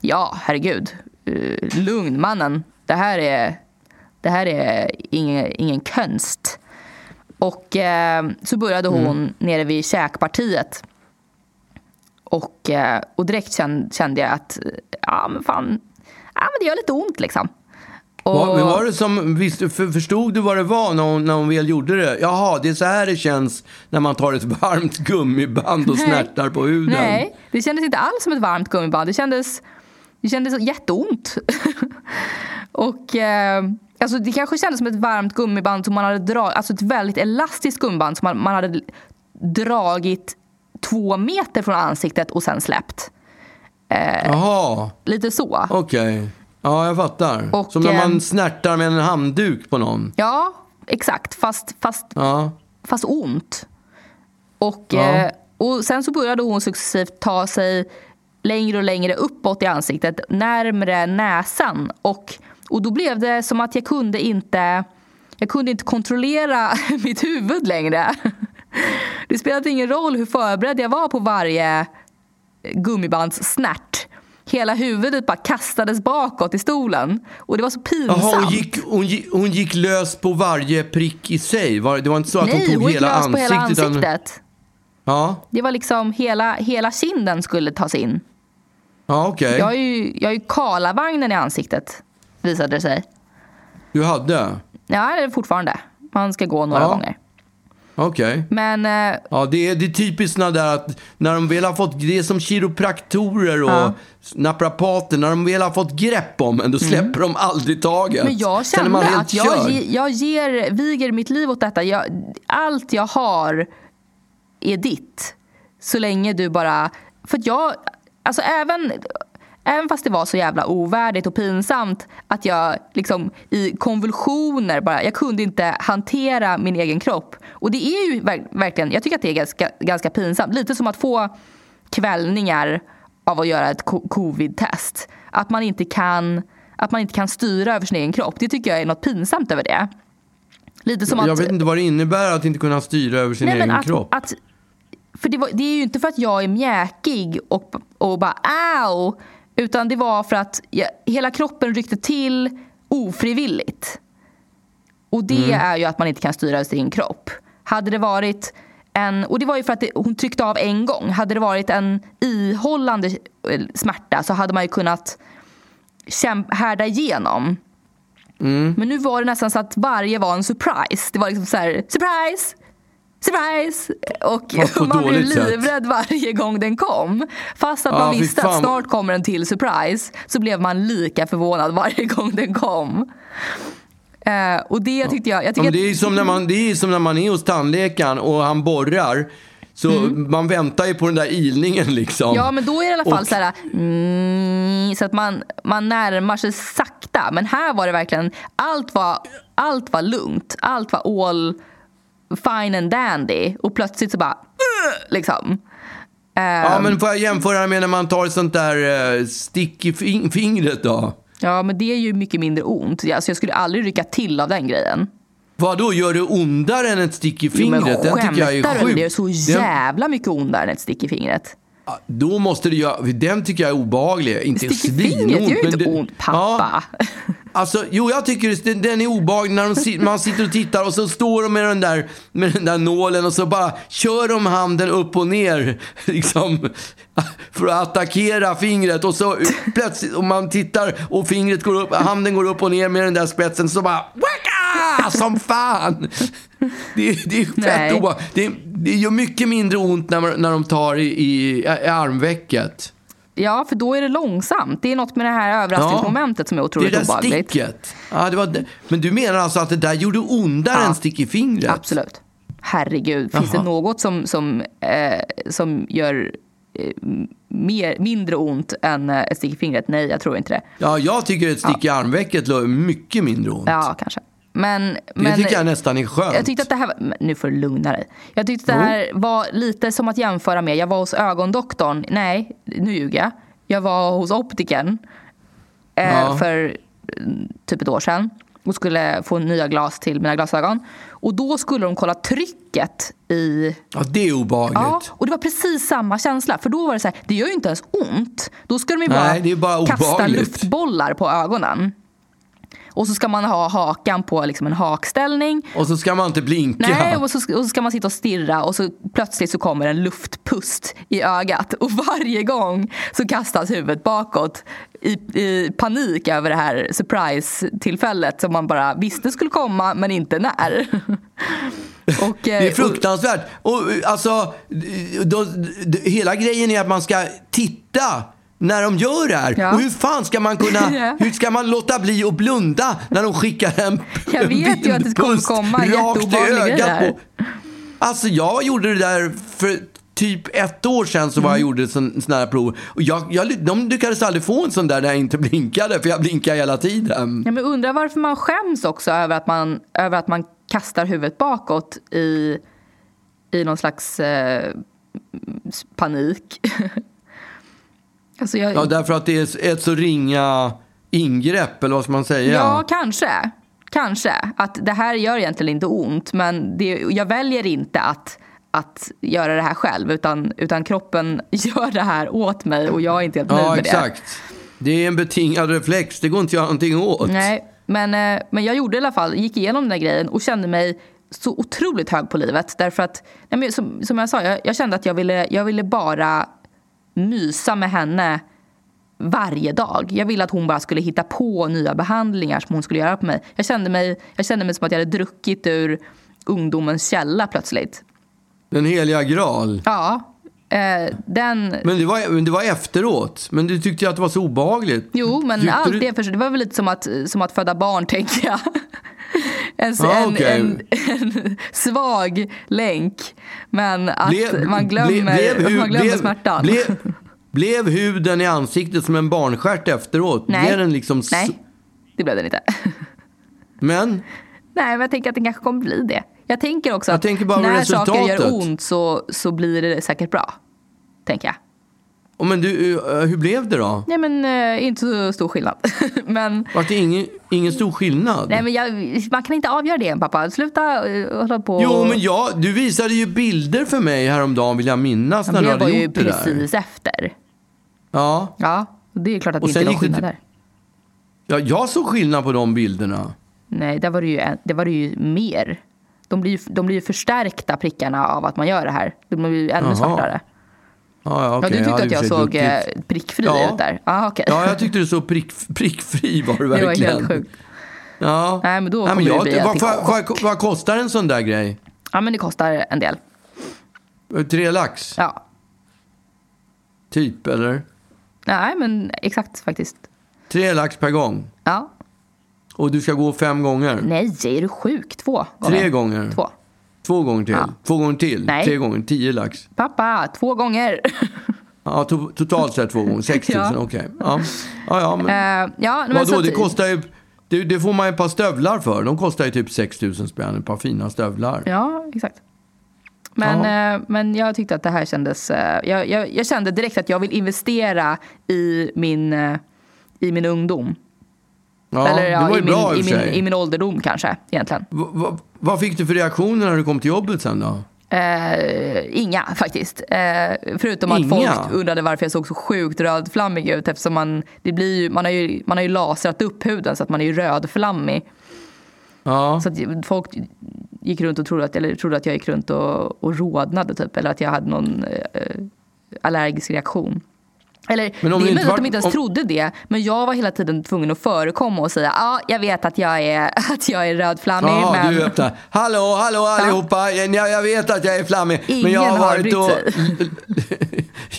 Ja. herregud. Eh, lugn mannen. Det här är, det här är ingen, ingen konst. Och eh, så började hon nere vid käkpartiet. Och, eh, och direkt kände, kände jag att ja, men fan, ja, men det gör lite ont liksom. Och, vad var det som, visste, för, förstod du vad det var när hon, när hon väl gjorde det? Jaha, det är så här det känns när man tar ett varmt gummiband och Nej. snärtar på huden. Nej, det kändes inte alls som ett varmt gummiband. Det kändes, det kändes jätteont. och eh, alltså det kanske kändes som ett varmt gummiband som man hade dragit, alltså ett väldigt elastiskt gummiband som man, man hade dragit två meter från ansiktet och sen släppt. Jaha, Lite så. okej. Ja, jag fattar. Och, Som när man ehm, snärtar med en handduk på någon. Ja, exakt. Fast, fast Ja. fast ont. Och, Ja. eh, och sen så började hon successivt ta sig längre och längre uppåt i ansiktet, närmre näsan. Och, och då blev det som att jag kunde inte, jag kunde inte kontrollera mitt huvud längre. Det spelade ingen roll hur förberedd jag var på varje gummibandssnärt. Hela huvudet bara kastades bakåt i stolen. Och det var så pinsamt. Jaha, hon gick, hon, gick, hon gick lös på varje prick i sig? Var, det var inte så att Nej, hon tog hon gick hela lös på hela ansiktet? utan- ansiktet. Ja, Det var liksom hela, hela kinden skulle tas in. ja okej. Jag har ju, jag har ju Karlavagnen i ansiktet, visade det sig. Du hade? Ja, det är fortfarande. Man ska gå några Ja. gånger. Okej. Men eh, Ja, det är, det är typiskt där att när de väl har fått, det är som kiropraktorer och Ja. naprapater, när de väl har fått grepp om en, då släpper de aldrig taget. Men jag kände att jag, ge, jag ger, viger mitt liv åt detta. Jag, allt jag har är ditt. Så länge du bara... För att jag... Alltså även, även fast det var så jävla ovärdigt och pinsamt att jag liksom i konvulsioner bara... Jag kunde inte hantera min egen kropp. Och det är ju ver- verkligen... Jag tycker att det är ganska, ganska pinsamt. Lite som att få kvällningar av att göra ett co- covid-test. Att man inte kan att man inte kan styra över sin egen kropp. Det tycker jag är något pinsamt över det. Lite som Jag att... vet inte vad det innebär att inte kunna styra över sin Nej, egen att, kropp. Att, för det, var, det är ju inte för att jag är mjäkig och, och bara au. Utan det var för att jag, hela kroppen ryckte till ofrivilligt. Och det Mm. är ju att man inte kan styra sin kropp. Hade det varit en, och det var ju för att det, hon tryckte av en gång. Hade det varit en ihållande eh, smärta så hade man ju kunnat kämpa, härda igenom. Mm. Men nu var det nästan så att varje var en surprise. Det var liksom så här, surprise! Surprise! Och på man blev livrädd varje gång den kom. Fast att Ja, man visste att snart kommer en till surprise så blev man lika förvånad varje gång den kom. Eh, och det tyckte jag... jag att, det, är som när man, det är som när man är hos tandläkaren och han borrar. Så man väntar ju på den där ilningen liksom. Mm. Ja, men då är det i alla fall Och- så här... Mm, så att man, man närmar sig sakta. Men här var det verkligen... Allt var, allt var lugnt. Allt var all fine and dandy. Och plötsligt så bara... Liksom. Ja, men får jag jämföra med när man tar ett sånt där eh, stick i fing- fingret då? Ja, men det är ju mycket mindre ont. Alltså, jag skulle aldrig rycka till av den grejen. Vad då gör det ondare än ett stick i Jo, men fingret? Den tycker jag är du? Det är så jävla mycket ondare än ett stick i fingret. Då måste du göra, den tycker jag är obehaglig. Inte Sticker fingret gör ju inte det- ont, pappa. Ja, alltså, jo, jag tycker det- den är obehaglig när de, man sitter och tittar och så står de med den, där, med den där nålen och så bara kör de handen upp och ner liksom, för att attackera fingret. Och så plötsligt, om man tittar och fingret går upp, handen går upp och ner med den där spetsen så bara wacka! Som fan! Det, är- det är fett obehagligt. Det, det gör mycket mindre ont när, man, när de tar i, i, i armvecket. Ja, för då är det långsamt. Det är något med det här överraskningsmomentet som är Det otroligt där obehagligt. sticket. Ja, det var det. Men du menar alltså att det där gjorde ondare Ja. än stick i fingret? Absolut. Herregud, finns Jaha. det något som, som, eh, som gör eh, mer, mindre ont än eh, ett stick i fingret? Nej, jag tror inte det. Ja, jag tycker ett stick i armvecket gör mycket mindre ont. Ja, kanske. Men, det men, tycker jag nästan är skönt. Jag tyckte att det här nu får du lugna dig. Jag tyckte att det här var lite som att jämföra med, jag var hos ögondoktorn, nej, nu ljuger jag. Jag var hos optiken eh, Ja. för mm, typ ett år sedan och skulle få nya glas till mina glasögon. Och då skulle de kolla trycket i Ja, det är obehagligt. Ja, och det var precis samma känsla. För då var det så här, det gör ju inte ens ont. Då ska de ju bara, Nej, bara kasta luftbollar på ögonen. Och så ska man ha hakan på liksom en hakställning. Och så ska man inte blinka. Nej, och så, och så ska man sitta och stirra och så plötsligt så kommer en luftpust i ögat. Och varje gång så kastas huvudet bakåt i, i panik över det här surprise-tillfället som man bara visste skulle komma men inte när. och, Det är fruktansvärt. Och, alltså, då, d- hela grejen är att man ska titta när de gör det här. Ja. Och hur fan ska man kunna, Ja. hur ska man låta bli att blunda när de skickar en Jag vet ju att det kommer komma rakt i ögat på. Alltså jag gjorde det där för typ ett år sedan så var Mm. jag gjorde sån, sån här prov. Och jag, jag, de lyckades aldrig få en sån där när jag inte blinkade, för jag blinkade hela tiden. Ja, men undrar varför man skäms också över att man, över att man kastar huvudet bakåt i, i någon slags eh, panik. alltså jag, Ja, därför att det är ett så ringa ingrepp, eller vad ska man säga? Ja, kanske. Kanske. Att det här gör egentligen inte ont, men det, jag väljer inte att, att göra det här själv, utan, utan kroppen gör det här åt mig och jag är inte helt nöjd Ja, med exakt. Det är en betingad reflex. Det går inte att göra någonting åt. det. Nej, men, eh, men jag gjorde i alla fall, gick igenom den här grejen och kände mig så otroligt hög på livet. Därför att, nej, men som, som jag sa, jag, jag kände att jag ville, jag ville bara mysa med henne varje dag. Jag ville att hon bara skulle hitta på nya behandlingar som hon skulle göra på mig. Jag kände mig, jag kände mig som att jag hade druckit ur ungdomens källa plötsligt. Den heliga graal. Ja, eh, den... Men det, var, men det var efteråt. Men du tyckte ju att det var så obehagligt. Jo, men allt du- det, för, det var väl lite som att, som att föda barn, tänker jag. En, Ja, en, okej. en, en svag länk, men att Blev- man glömmer, blev- blev man glömmer smärtan. Blev, huden i ansiktet som en barnstjärt efteråt? Nej. Blev den liksom Nej, det blev den inte. Men? Nej, men jag tänker att det kanske kommer bli det. Jag tänker också Jag att tänker när saker gör resultatet. ont så, så blir det säkert bra. Tänker jag. Oh, men du, eh, hur blev det då? Nej, men eh, inte så stor skillnad. men, Var det ingen, ingen stor skillnad? nej, men jag, man kan inte avgöra det än, pappa. Sluta uh, hålla på. Jo, men ja, du visade ju bilder för mig häromdagen vill jag minnas när du det hade var ju gjort det där. precis efter. Ja. Ja, det är klart att det inte är någon det skillnad där. ja, jag såg skillnad på de bilderna. Nej, där var det ju, det var det ju mer. De blir, ju, de blir ju förstärkta prickarna av att man gör det här. De blir ju ännu Jaha. svartare. Ja, ja, Ja, okej, du tyckte hade att jag såg eh, druckit. prickfri Ja. ut där? Ah, okay. Ja, jag tyckte du såg prick, prickfri var du det var verkligen. helt sjukt. Ja. Nej, men då Nej, det jag, bli vad, vad, vad, vad kostar en sån där grej? Ja, men det kostar en del. Tre lax? Ja. Typ, eller? Nej, men exakt faktiskt. Tre lax per gång. Ja. Och du ska gå fem gånger? Nej, är du sjuk? Två gånger. Tre gånger? Två. Två gånger till? Ja. Två gånger till? Nej. Tre gånger? Tio lax? Pappa, två gånger. Ja, to, totalt sett två gånger? Sex tusen? Ja. Okej. Ja. ja, ja, men... Eh, ja, men Vadå, det kostar ju... Det, det får man ett par stövlar för. De kostar ju typ 6 000 spänn, ett par fina stövlar. Ja, exakt. Men, eh, men jag tyckte att det här kändes... Eh, jag, jag, jag kände direkt att jag vill investera i min, eh, i min ungdom. Ja, Eller det ja, var ju i, min, bra i i, min, i min ålderdom kanske, egentligen. Va, va, vad fick du för reaktioner när du kom till jobbet sen då? Eh, inga faktiskt. Eh, förutom att Inga? folk undrade varför jag såg så sjukt rödflammig ut eftersom man, det blir ju, man, har ju, man har ju lasrat upp huden så att man är ju rödflammig. Ja. Så att folk gick runt och trodde att, eller trodde att jag gick runt och, och rodnade typ eller att jag hade någon eh, allergisk reaktion. Eller Men det är om det möjligt inte att var- de inte ens om- trodde det. Men jag var hela tiden tvungen att förekomma och säga ja, ah, jag vet att jag är, att jag är rödflammig. Ja, men... du öppnar. Hallå, hallå allihopa. Jag, jag vet att jag är flammig. men Ingen jag har har varit brytt och... sig.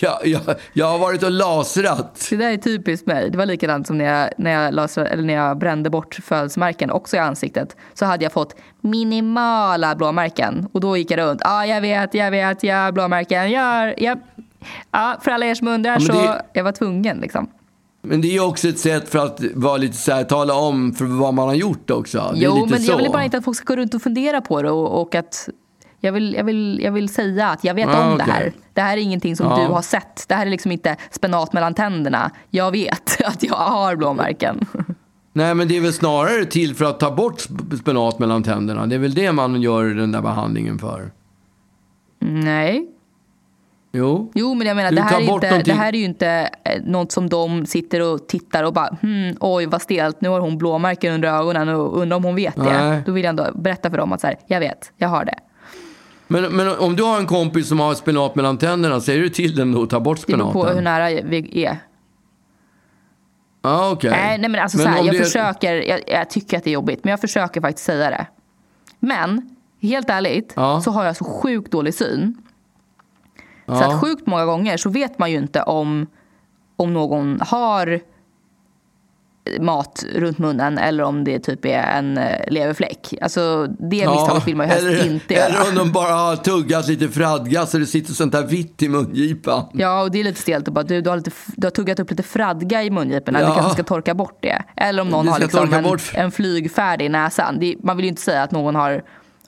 jag, jag, jag har varit och lasrat. Det där är typiskt mig. Det var likadant som när jag, när jag, lasra, eller när jag brände bort födelsemärken också i ansiktet. Så hade jag fått minimala blåmärken. Och då gick jag runt. Ja, ah, jag vet, jag vet, jag har blåmärken. Jag, jag, ja, för alla er som undrar så det- jag var tvungen liksom. Men det är ju också ett sätt för att vara lite så här, tala om för vad man har gjort också. Det Jo, men så. jag vill bara inte att folk ska gå runt och fundera på det och, och att jag vill, jag, vill, jag vill säga att jag vet Ah, om det okej. här. Det här är ingenting som Ja. du har sett. Det här är liksom inte spenat mellan tänderna. Jag vet att jag har blåmärken. Nej, men det är väl snarare till för att ta bort sp- spenat mellan tänderna. Det är väl det man gör den där behandlingen för. Nej, Jo. Jo, men jag menar, Du det här, är inte, det här är ju inte eh, något som de sitter och tittar och bara hmm, oj vad stelt, nu har hon blåmärken under ögonen och undrar om hon vet det. Nej. Då vill jag ändå berätta för dem att så här, jag vet, jag har det. Men, men om du har en kompis som har spenat mellan tänderna, säger du till den då att ta bort Det beror spenaten? på hur nära vi är. Ja, okej. Nej, nej men alltså Men så här, jag det- försöker, jag, jag tycker att det är jobbigt, men jag försöker faktiskt säga det. Men, helt ärligt, Ja. så har jag så sjukt dålig syn. Så Ja. att sjukt många gånger så vet man ju inte om, om någon har mat runt munnen eller om det typ är en eh, leverfläck. Alltså det misstaget vill man ju helst eller, inte göra. Eller om de bara har tuggat lite fradga så det sitter sånt där vitt i mungipan. Ja, och det är lite stelt att bara du, du, har lite, du har tuggat upp lite fradga i mungiporna. Ja. Du kanske ska torka bort det. Eller om någon har liksom en, en flygfärdig i näsan. Det, man vill ju inte säga att någon har,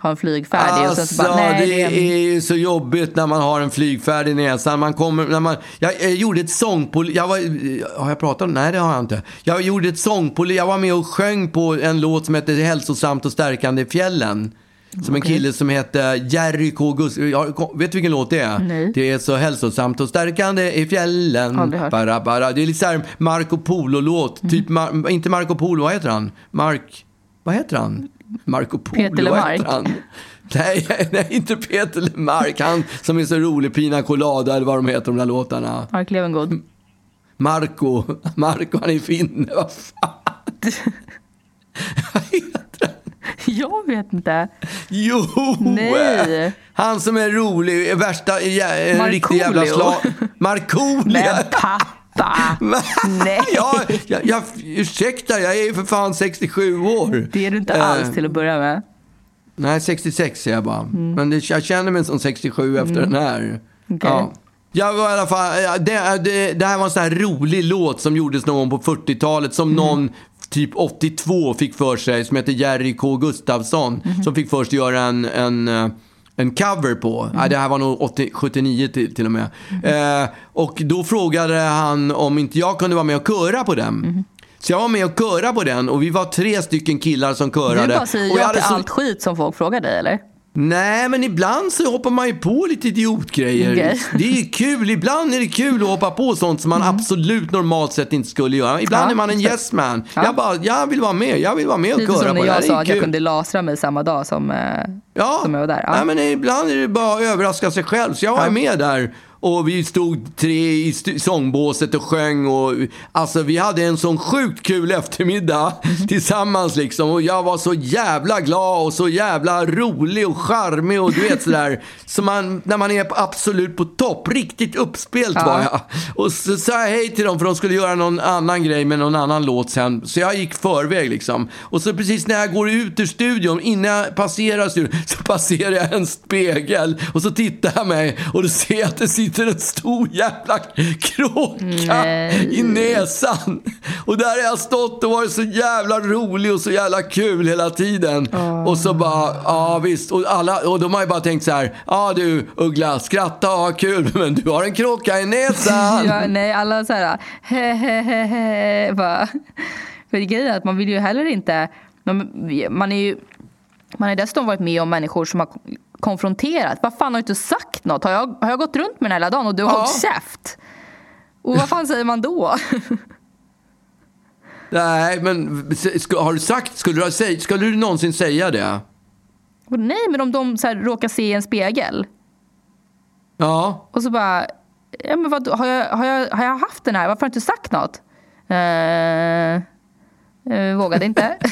har en flygfärdig. och Alltså, så bara, nej, det det är ju så jobbigt när man har en flygfärd i näsan. Man kommer, när man, jag, jag gjorde ett sångpol... Jag var, har jag pratat om? Nej, det har jag inte. Jag gjorde ett sångpol... Jag var med och sjöng på en låt som heter Hälsosamt och stärkande i fjällen. Som en kille som heter Jerry K. Gust... Ja, Vet du vilken låt det är? Nej. Det är så hälsosamt och stärkande i fjällen. Bara, bara. Det är lite så här Marco Polo-låt. Mm. Typ, Mar- inte Marco Polo, vad heter han? Mark... Vad heter han? Marco Polo, Peter Lemark. han? Nej, nej, inte Peter Lemark. Han som är så rolig, Pina Colada eller vad de heter, de där låtarna. Mark Levengood. Marco, Marco han är finne, vad fan. Vad heter han? Jag vet inte. Jo! Nej. Han som är rolig, är värsta, en riktig jävla slag. Markoolio. Pappa! Nej. Ja, jag, jag, ursäkta, jag är ju för fan 67 år. Det är du inte Eh, alls till att börja med. Nej, 66 är jag bara. Mm. Men det, jag känner mig som 67 efter den här. Okej. Ja. Jag var i alla fall, det, det, det här var en sån här rolig låt som gjordes någon på 40-talet som Mm. någon typ 82 fick för sig, som heter Jerry K. Gustafsson, Mm-hmm. som fick först göra en, en, eh, en cover på. Mm. Det här var nog 80, 79 till, till och med. Eh, och då frågade han om inte jag kunde vara med och köra på den. Mm-hmm. Så jag var med och köra på den och vi var tre stycken killar som körade. Du bara säger jag ja till så- allt skit som folk frågar dig eller? Nej, men ibland så hoppar man ju på lite idiotgrejer. Okej. Det är kul. Ibland är det kul att hoppa på sånt som man absolut normalt sett inte skulle göra. Ibland Mm. Ja, är man en yes man. Ja. Jag bara, jag vill vara med. Jag vill vara med och Lite köra som på när det. jag det sa är att jag kunde lasra mig samma dag som, eh, Ja. som jag var där. Ja. Nej, men ibland är det bara att överraska sig själv. Så jag var Ja. med där. Och vi stod tre i sångbåset och sjöng. Och, alltså vi hade en sån sjukt kul eftermiddag tillsammans liksom. Och jag var så jävla glad och så jävla rolig och charmig och du vet sådär. Så man, när man är absolut på topp. Riktigt uppspelt Ja. var jag. Och så sa jag hej till dem för de skulle göra någon annan grej med någon annan låt sen. Så jag gick förväg liksom. Och så precis när jag går ut ur studion, innan jag passerar studion, så passerar jag en spegel. Och så tittar jag mig och då ser jag att det sitter en stor jävla kråka Nej. i näsan. Och där har jag stått och varit så jävla rolig och så jävla kul hela tiden. Och så bara, ja visst. Och, alla, och de har ju bara tänkt så här, ja du Uggla, skratta och ha kul, men du har en kråka i näsan. Ja, nej, alla så här, he, he, he, he, bara. För grejen är att man vill ju heller inte, man, man är ju, Man har dessutom varit med om människor som har konfronterat. Vad fan har du inte sagt något? Har jag, har jag gått runt med den hela dagen och du har Ja. hållit käft? Och vad fan säger man då? Nej, men har du sagt, skulle du, ha, skulle du någonsin säga det? Och nej, men om de så här, råkar se en spegel Ja. och så bara, ja, men vad, har, jag, har, jag, har jag haft den här? Varför har du inte sagt något? Eh, eh, vågade inte.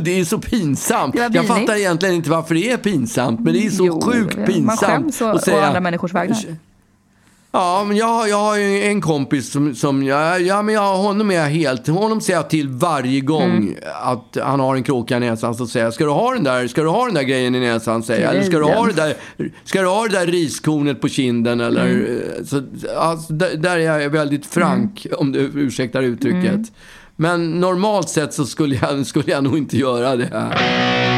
Det är så pinsamt. Jag fattar egentligen inte varför det är pinsamt, men det är så Jo, sjukt man pinsamt. skäms å- å andra människors vägnar. Ja, men jag, har- jag har ju en kompis som, som jag, ja, men jag, honom är jag helt, honom säger jag till varje gång Mm. att han har en kråka i näsan. Så säger jag, ska du ha den där, ska du ha den där grejen i näsan? Säger jag. Eller ska du ha det där, ska du ha det där riskornet på kinden? Eller, Mm. eh, så, alltså, där, där är jag väldigt frank, om du ursäktar uttrycket. Men normalt sett så skulle jag, skulle jag nog inte göra det. Det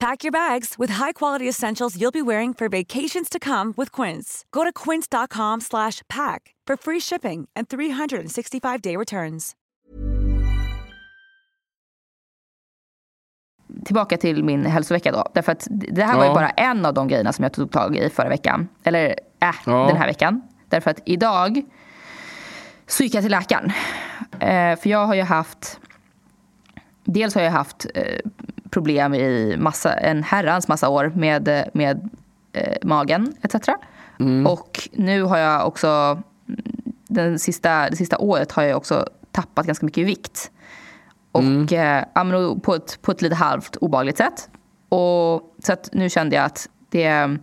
Pack your bags with high-quality essentials you'll be wearing for vacations to come with Quince. Go to quince.com slash pack for free shipping and 365-day returns. Tillbaka till min hälsovecka då. Därför att det här var ju Ja. bara en av de grejerna som jag tog tag i förra veckan. Eller äh, Ja. den här veckan. Därför att idag så gick jag till läkaren. Eh, för jag har ju haft... Dels har jag haft eh, problem i massa, en herrans massa år med, med eh, magen etc. Och nu har jag också... Den sista, det sista året har jag också tappat ganska mycket i vikt. Och eh, men då på, ett, på ett lite halvt obehagligt sätt. Och, så att nu kände jag att det...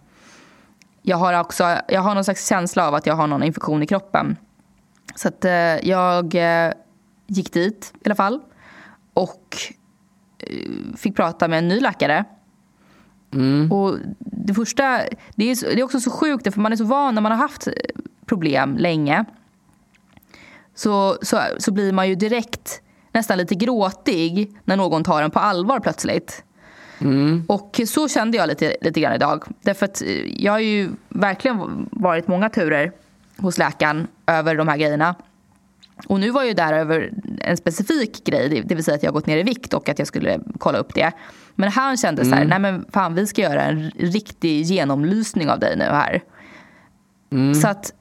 Jag har också jag har någon slags känsla av att jag har någon infektion i kroppen. Så att eh, jag eh, gick dit i alla fall. Och eh, fick prata med en ny läkare. Och det första, det är, det är också så sjukt för man är så van när man har haft problem länge. Så, så, så blir man ju direkt nästan lite gråtig när någon tar en på allvar plötsligt. Och så kände jag lite, lite grann idag. Därför att eh, jag har ju verkligen varit många turer hos läkaren över de här grejerna. Och nu var jag ju där över en specifik grej, det- vill säga att jag gått ner i vikt och att jag skulle kolla upp det. Men han kände så här, nej men fan vi ska göra en riktig genomlysning av dig nu här. Så att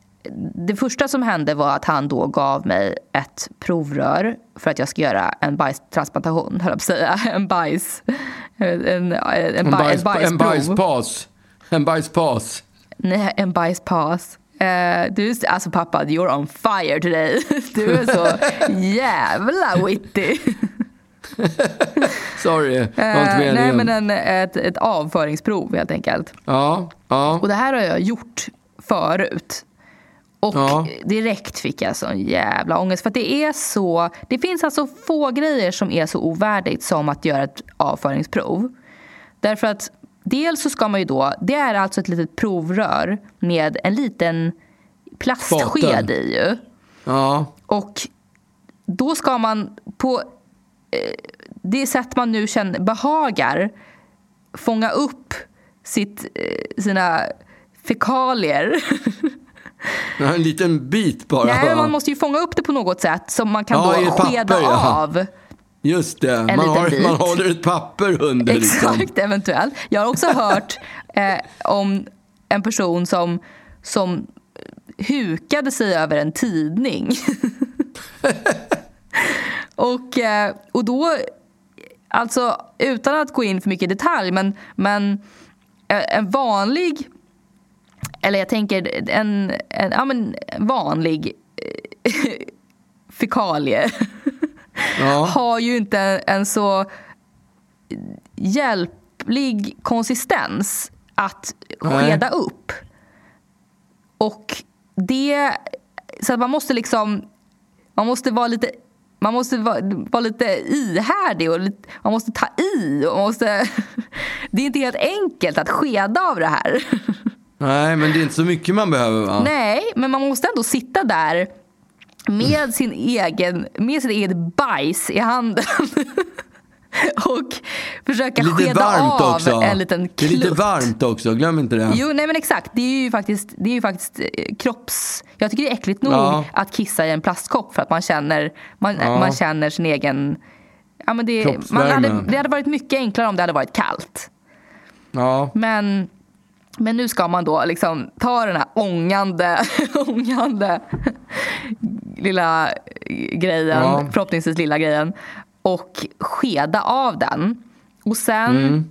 det första som hände var att han då gav mig ett provrör för att jag ska göra en bajstransplantation, höll jag på att säga. En bajs... En, en, en, En, baj- bajs, en bajspaus. En bajspaus. Nej, en bajspaus. Eh, du, alltså pappa, you're on fire today. Du är så jävla witty. Sorry, Eh, nej, meningen. men en, ett, ett avföringsprov helt enkelt. Ja, ja. Och det här har jag gjort förut. Och Ja. direkt fick jag sån jävla ångest. För det är så, det finns alltså få grejer som är så ovärdigt som att göra ett avföringsprov. Därför att dels så ska man ju då, det är alltså ett litet provrör med en liten plastsked i ju. ja. Och då ska man på eh, det sätt man nu känner behagar fånga upp sitt, eh, sina fekalier. En liten bit bara. Nej, man måste ju fånga upp det på något sätt som man kan Ja, då papper, skeda ja. av. Just det, man, har, man håller ett papper under. Liksom. Exakt, eventuellt. Jag har också hört eh, om en person som, som hukade sig över en tidning. Och, eh, och då, alltså utan att gå in för mycket i detalj, men, men eh, en vanlig, eller jag tänker en, en ja, men vanlig eh, fekalie Ja. har ju inte en så hjälplig konsistens att skeda upp. Och det... Så att man måste liksom... Man måste vara lite... Man måste vara, vara lite ihärdig och lite, man måste ta i. Och man måste, det är inte helt enkelt att skeda av det här. Nej, men det är inte så mycket man behöver va? Nej, men man måste ändå sitta där med sin egen, med sin egen bajs i handen. och försöka Lite skeda av också. en liten Det är lite klutt. varmt också, glöm inte det. Jo, nej men exakt. Det är ju faktiskt, det är ju faktiskt eh, kropps... Jag tycker det är äckligt nog Ja. att kissa i en plastkopp för att man känner, man, Ja. man känner sin egen... Ja, men det, man hade, det hade varit mycket enklare om det hade varit kallt. Ja. Men, men nu ska man då liksom ta den här ångande, ångande lilla grejen, Ja. förhoppningsvis lilla grejen och skeda av den. Och sen Mm.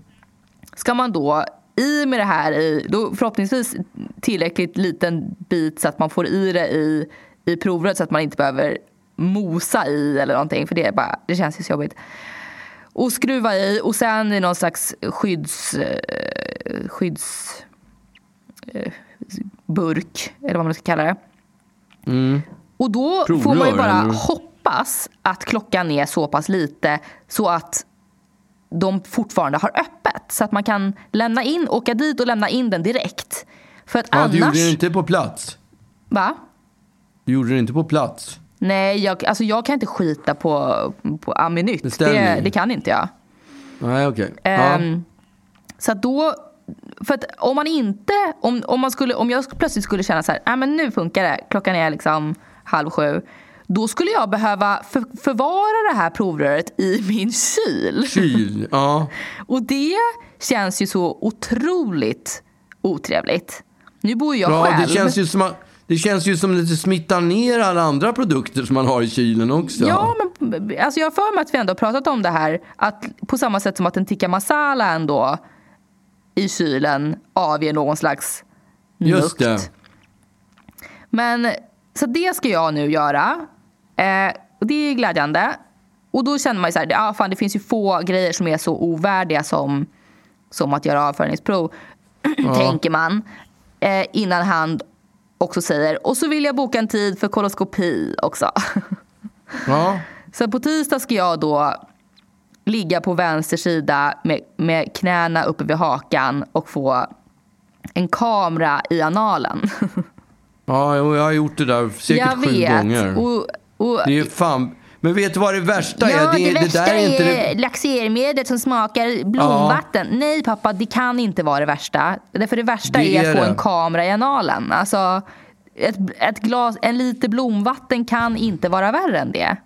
ska man då i med det här i, då förhoppningsvis tillräckligt liten bit så att man får i det i, i provröret så att man inte behöver mosa i eller någonting för det, är bara, det känns ju så jobbigt. Och skruva i och sen i någon slags skydds... Eh, skydds eh, burk, eller vad man ska kalla det. Och då får man ju Provrör, bara eller? hoppas att klockan är så pass lite så att de fortfarande har öppet. Så att man kan lämna in, åka dit och lämna in den direkt. För att ja, annars... du gjorde det inte på plats. Va? Du gjorde det inte på plats. Nej, jag, alltså jag kan inte skita på, på Aminytt. Det, det kan inte jag. Nej, okej. Ja. Ehm, Så att då, för att om man inte, om, om, man skulle, om jag plötsligt skulle känna så här, "Nej, men nu funkar det, klockan är liksom halv sju. Då skulle jag behöva för, förvara det här provröret i min kyl. Kyl, ja. Och det känns ju så otroligt otrevligt. Nu bor jag Ja, själv. det känns ju som att det känns ju som att det smittar ner alla andra produkter som man har i kylen också. Ja, men alltså jag har för mig att vi ändå har pratat om det här. Att på samma sätt som att en tikka masala ändå i kylen avger någon slags Just lukt. det. Men så det ska jag nu göra. Eh, och det är glädjande. Och då känner man ju så här, ah, fan, det finns ju få grejer som är så ovärdiga som, som att göra avföringsprov. Tänker man. Eh, innan han också säger, och så vill jag boka en tid för koloskopi också. Ja. Så på tisdag ska jag då ligga på vänster sida med, med knäna uppe vid hakan och få en kamera i analen. Ja, jag har gjort det där säkert jag sju vet. gånger. Och, och, Det är fan... Men vet du vad det värsta ja, är? det, värsta där är, inte är det... laxermedlet som smakar blomvatten. Nej pappa, det kan inte vara det värsta. Därför det värsta Det är är att få det. en kamera i analen. Alltså, ett, ett glas, en liter blomvatten kan inte vara värre än det.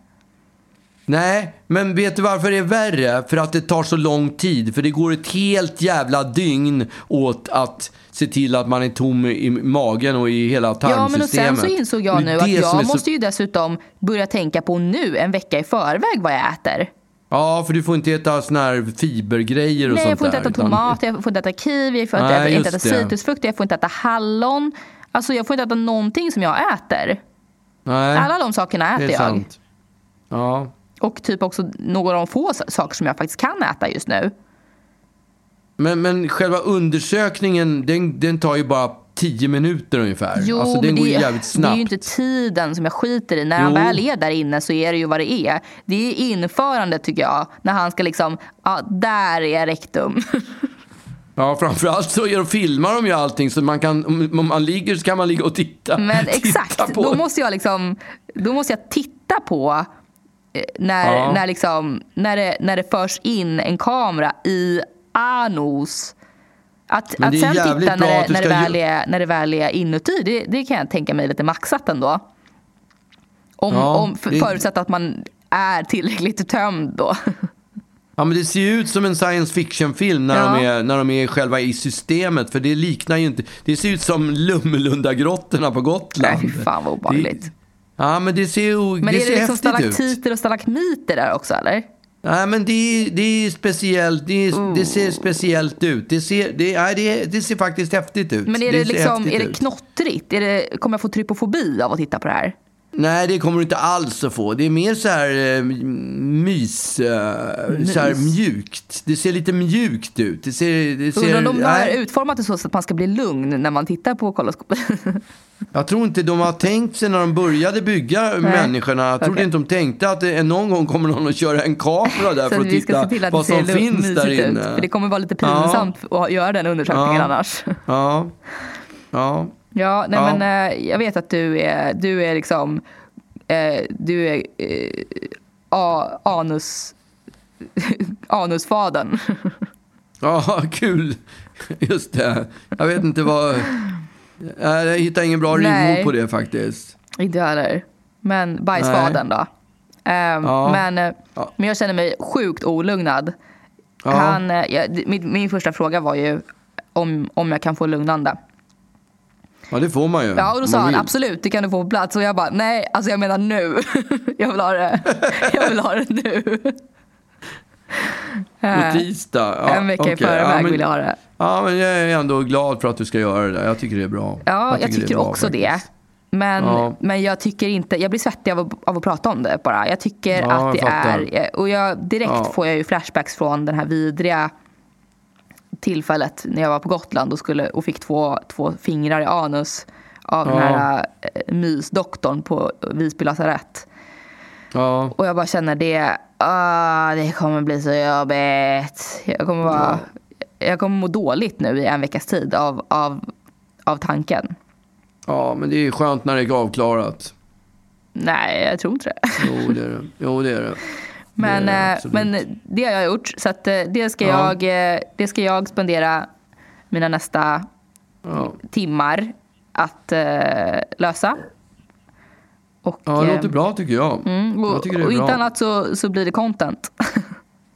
Nej, men vet du varför det är värre? För att det tar så lång tid. För det går ett helt jävla dygn åt att se till att man är tom i magen och i hela Ja, men och tarmsystemet. sen så insåg jag nu att jag är så- måste ju dessutom börja tänka på nu, en vecka i förväg, vad jag äter. Ja, för du får inte äta såna här fibergrejer och Nej, sånt jag får inte där, äta utan- tomat, jag får inte äta kiwi, jag får Nej, äta, inte äta citrusfrukter, jag får inte äta hallon. Alltså jag får inte äta någonting som jag äter. Nej, Alla de sakerna det äter jag. Ja. Och typ också några av de få saker som jag faktiskt kan äta just nu. Men, men själva undersökningen, den, den tar ju bara tio minuter ungefär. Jo, alltså, den men går det, ju jävligt det snabbt. är ju inte tiden som jag skiter i. När han Jo. väl är där inne så är det ju vad det är. Det är införandet tycker jag. När han ska liksom, ja där är rektum. Ja, framförallt så gör, filmar de ju allting så man kan, om, man ligger så kan man ligga och titta. Men titta exakt, då måste jag liksom, då måste jag titta på eh, när, Ja. när, liksom, när, det, när det förs in en kamera i anus. Att, Men att det är sen titta när det, när, det väl är, när det väl är inuti, det, det kan jag tänka mig lite maxat ändå. Om, Ja, om för, det- Förutsatt att man är tillräckligt tömd då. Ja, men det ser ju ut som en science fiction-film när, Ja. de är, när de är själva i systemet. För det liknar ju inte... Det ser ut som Lummelundagrottorna på Gotland. Nej, fy fan vad obehagligt. Det, Ja, men det ser, ju- Men det är det ser liksom häftigt ut. stalaktiter och stalagmiter där också eller? Nej, men det är, det är speciellt. Det, är, Oh. det ser speciellt ut. Det ser, det, nej, det, det ser faktiskt häftigt ut. Men är det, liksom, är det knottrigt? Är det, kommer jag få trypofobi av att titta på det här? Nej, det kommer du inte alls att få. Det är mer så här eh, mys, eh, så här mjukt. Det ser lite mjukt ut. Det ser, det ser, Undrar om de har nej, utformat det så att man ska bli lugn när man tittar på koloskopi? jag tror inte de har tänkt sig när de började bygga människorna. Jag tror Okej. inte de tänkte att det, någon gång kommer någon att köra en kamera där för att titta till att vad som finns där mysigt ut. inne. För det kommer vara lite pinsamt att göra den undersökningen Ja. annars. Ja, ja. Ja, nej Ja. men eh, jag vet att du är, du är liksom, eh, du är eh, a, anus, anusfadern. Ja, kul. Just det. Jag vet inte vad... Jag hittar ingen bra rimord på det faktiskt. Inte jag heller. Men bajsfadern då. Ehm, Ja. men, eh, Ja. men jag känner mig sjukt olugnad. Ja. Han, eh, jag, min, min första fråga var ju om, om jag kan få lugnande. Ja, det får man ju. Ja, och då sa han absolut, det kan du få på plats. Och jag bara, nej, alltså jag menar nu. jag vill ha det, jag vill ha det nu. På tisdag? Ja, en vecka i okej. förväg ja, men, vill jag ha det. Ja, men jag är ändå glad för att du ska göra det där. Jag tycker det är bra. Ja, jag tycker, det är bra, också det. faktiskt. Men, Ja. men jag tycker inte, jag blir svettig av att, av att prata om det bara. Jag tycker Ja, att det jag är, och jag, direkt får jag ju flashbacks från den här vidriga tillfället när jag var på Gotland och, skulle, och fick två, två fingrar i anus av den Ja. här äh, mysdoktorn på Visby lasarett. Ja, Och jag bara känner det, ah, det kommer bli så jobbigt. Jag kommer, vara, jag kommer må dåligt nu i en veckas tid av, av, av tanken. ja, men det är skönt när det är avklarat. Nej, jag tror inte det. Jo, det är det. Jo, det är det. Men, Det eh, men det har jag gjort. Så eh, det, ska Ja. jag, eh, det ska jag spendera mina nästa Ja, timmar att lösa. Och, ja det låter bra tycker jag. mm, och, jag tycker och bra. inte annat så, så blir det content.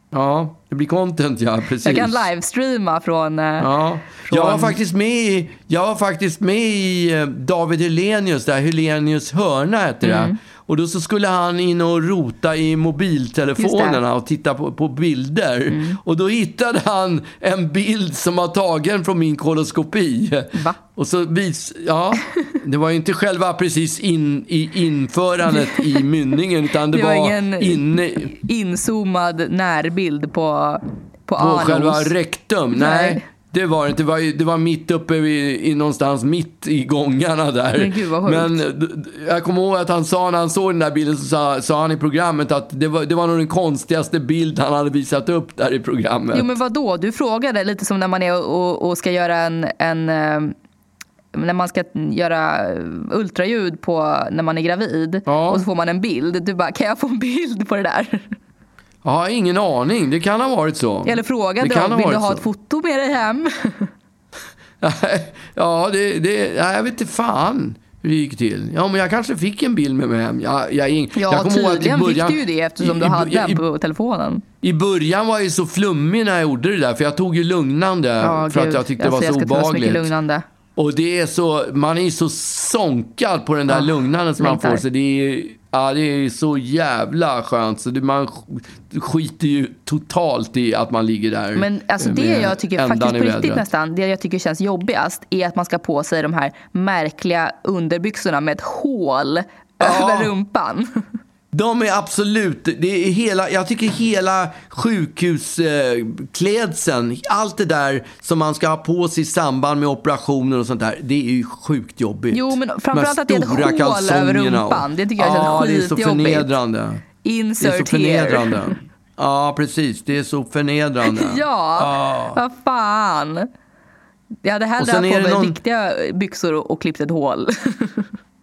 Ja, det blir content, ja. Precis. Jag kan livestreama från... eh, Ja. Från- Jag var faktiskt med i, jag var faktiskt med i eh, David Helenius, där Helenius hörna heter det. Mm. Och då så skulle han in och rota i mobiltelefonerna och titta på, på bilder. Mm. Och då hittade han en bild som var tagen från min koloskopi. Va? Och så vis, ja, det var ju inte själva precis in, i införandet i mynningen, utan det, Det var var, ingen inne inzoomad närbild på, på, på själva rektum. Nej. Nej. Det var det. Det var, det var mitt uppe i, i någonstans mitt i gångarna där. Men gud. Men d- jag kommer ihåg att han sa när han såg den där bilden så sa, sa han i programmet att det var, det var nog den konstigaste bild han hade visat upp där i programmet. Jo men vad då? Du frågade lite som när man är och, och ska göra en, en eh, när man ska göra ultraljud på när man är gravid Ja. och så får man en bild. Du bara, kan jag få en bild på det där? Jag har ingen aning. Det kan ha varit så. Eller Det frågade kan dem, ha vill du ha så. ett foto med dig hem? ja, det, det, jag vet inte fan hur det gick till. Ja, men jag kanske fick en bild med mig hem. Jag, jag, jag Ja, att i tydligen början- fick du ju det eftersom i- du hade den på telefonen. I början var jag ju så flummig när jag gjorde det där, för jag tog ju lugnande Ja, för att gud. jag tyckte Alltså, det jag var ska så obehagligt. lugnande. Och det är så, man är ju så sonkad på den där Ja, lugnande som man får, så det är, ja, det är så jävla skönt. Så det, man sk- skiter ju totalt i att man ligger där Men alltså det jag tycker faktiskt på riktigt nästan, det jag tycker känns jobbigast är att man ska på sig de här märkliga underbyxorna med ett hål över rumpan. De är absolut, det är hela, jag tycker hela sjukhusklädseln, allt det där som man ska ha på sig i samband med operationer och sånt där, det är ju sjukt jobbigt. Jo, men framförallt att det är ett hål över rumpan. Det tycker jag känns Ja, det är så skitjobbigt. förnedrande. Det är så Insert förnedrande. here. Ja, precis. Det är så förnedrande. Ja, vad fan. Jag hade hellre haft på mig någon- riktiga byxor och, och klippt ett hål.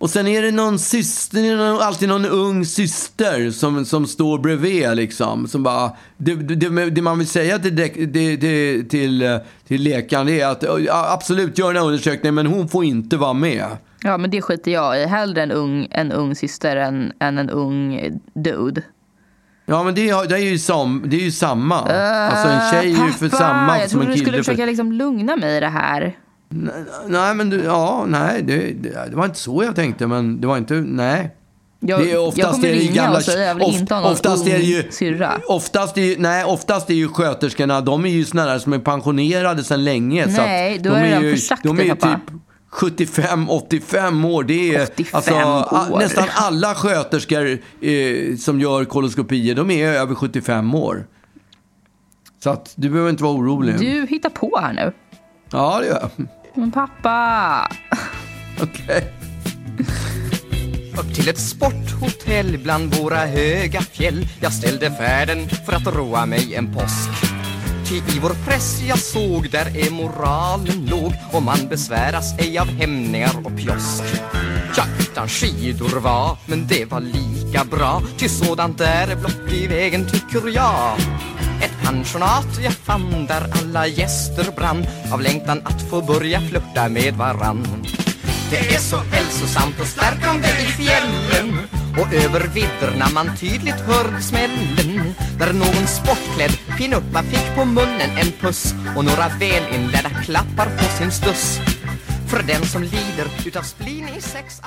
Och sen är det någon syster, alltid någon ung syster som, som står bredvid liksom. Som bara, det, det, det man vill säga till, det, till, eh, till läkaren är att absolut gör den här undersökningen men hon får inte vara med. Ja, men det skiter jag i. Hellre en ung, en ung syster än, än en ung dude. Ja men det är, det är, ju, sam, det är ju samma. alltså en tjej är ju för Pappa, samma jag som trodde en du skulle kille. försöka För, liksom lugna mig i det här. Nej men du, ja, nej det, det, det var inte så jag tänkte men det var inte, nej. Jag, det är oftast jag kommer det ringa gamla, och säga jag vill of- inte ha någon oftast ung är det ju, syrra. Oftast är, ju- nej, oftast är ju sköterskorna, de är ju såna där som är pensionerade sedan länge. så Nej, då de är de ju, försakta, De är ju pappa. typ 75-85 år. Det är 85 alltså, år. nästan alla sköterskor eh, som gör koloskopier, de är över 75 år. Så att du behöver inte vara orolig. Du hittar på här nu. Ja, det gör jag. Men pappa. Okej. Upp till ett sporthotell bland våra höga fjäll. Jag ställde färden för att roa mig en påsk. Ty i vår press jag såg där är moralen låg. Och man besväras ej av hämningar och pjosk. Ja, utan skidor var, men det var lika bra. Ty sådant är blott i vägen tycker jag ett pensionat jag fann där alla gäster brann. Av längtan att få börja flörta med varann. Det är så hälsosamt och stärkande i fjällen. Och över vidderna man tydligt hörde smällen. Där någon sportklädd pinuppa fick på munnen en puss. Och några välinledda klappar på sin stuss. För den som lider utav spleen i sex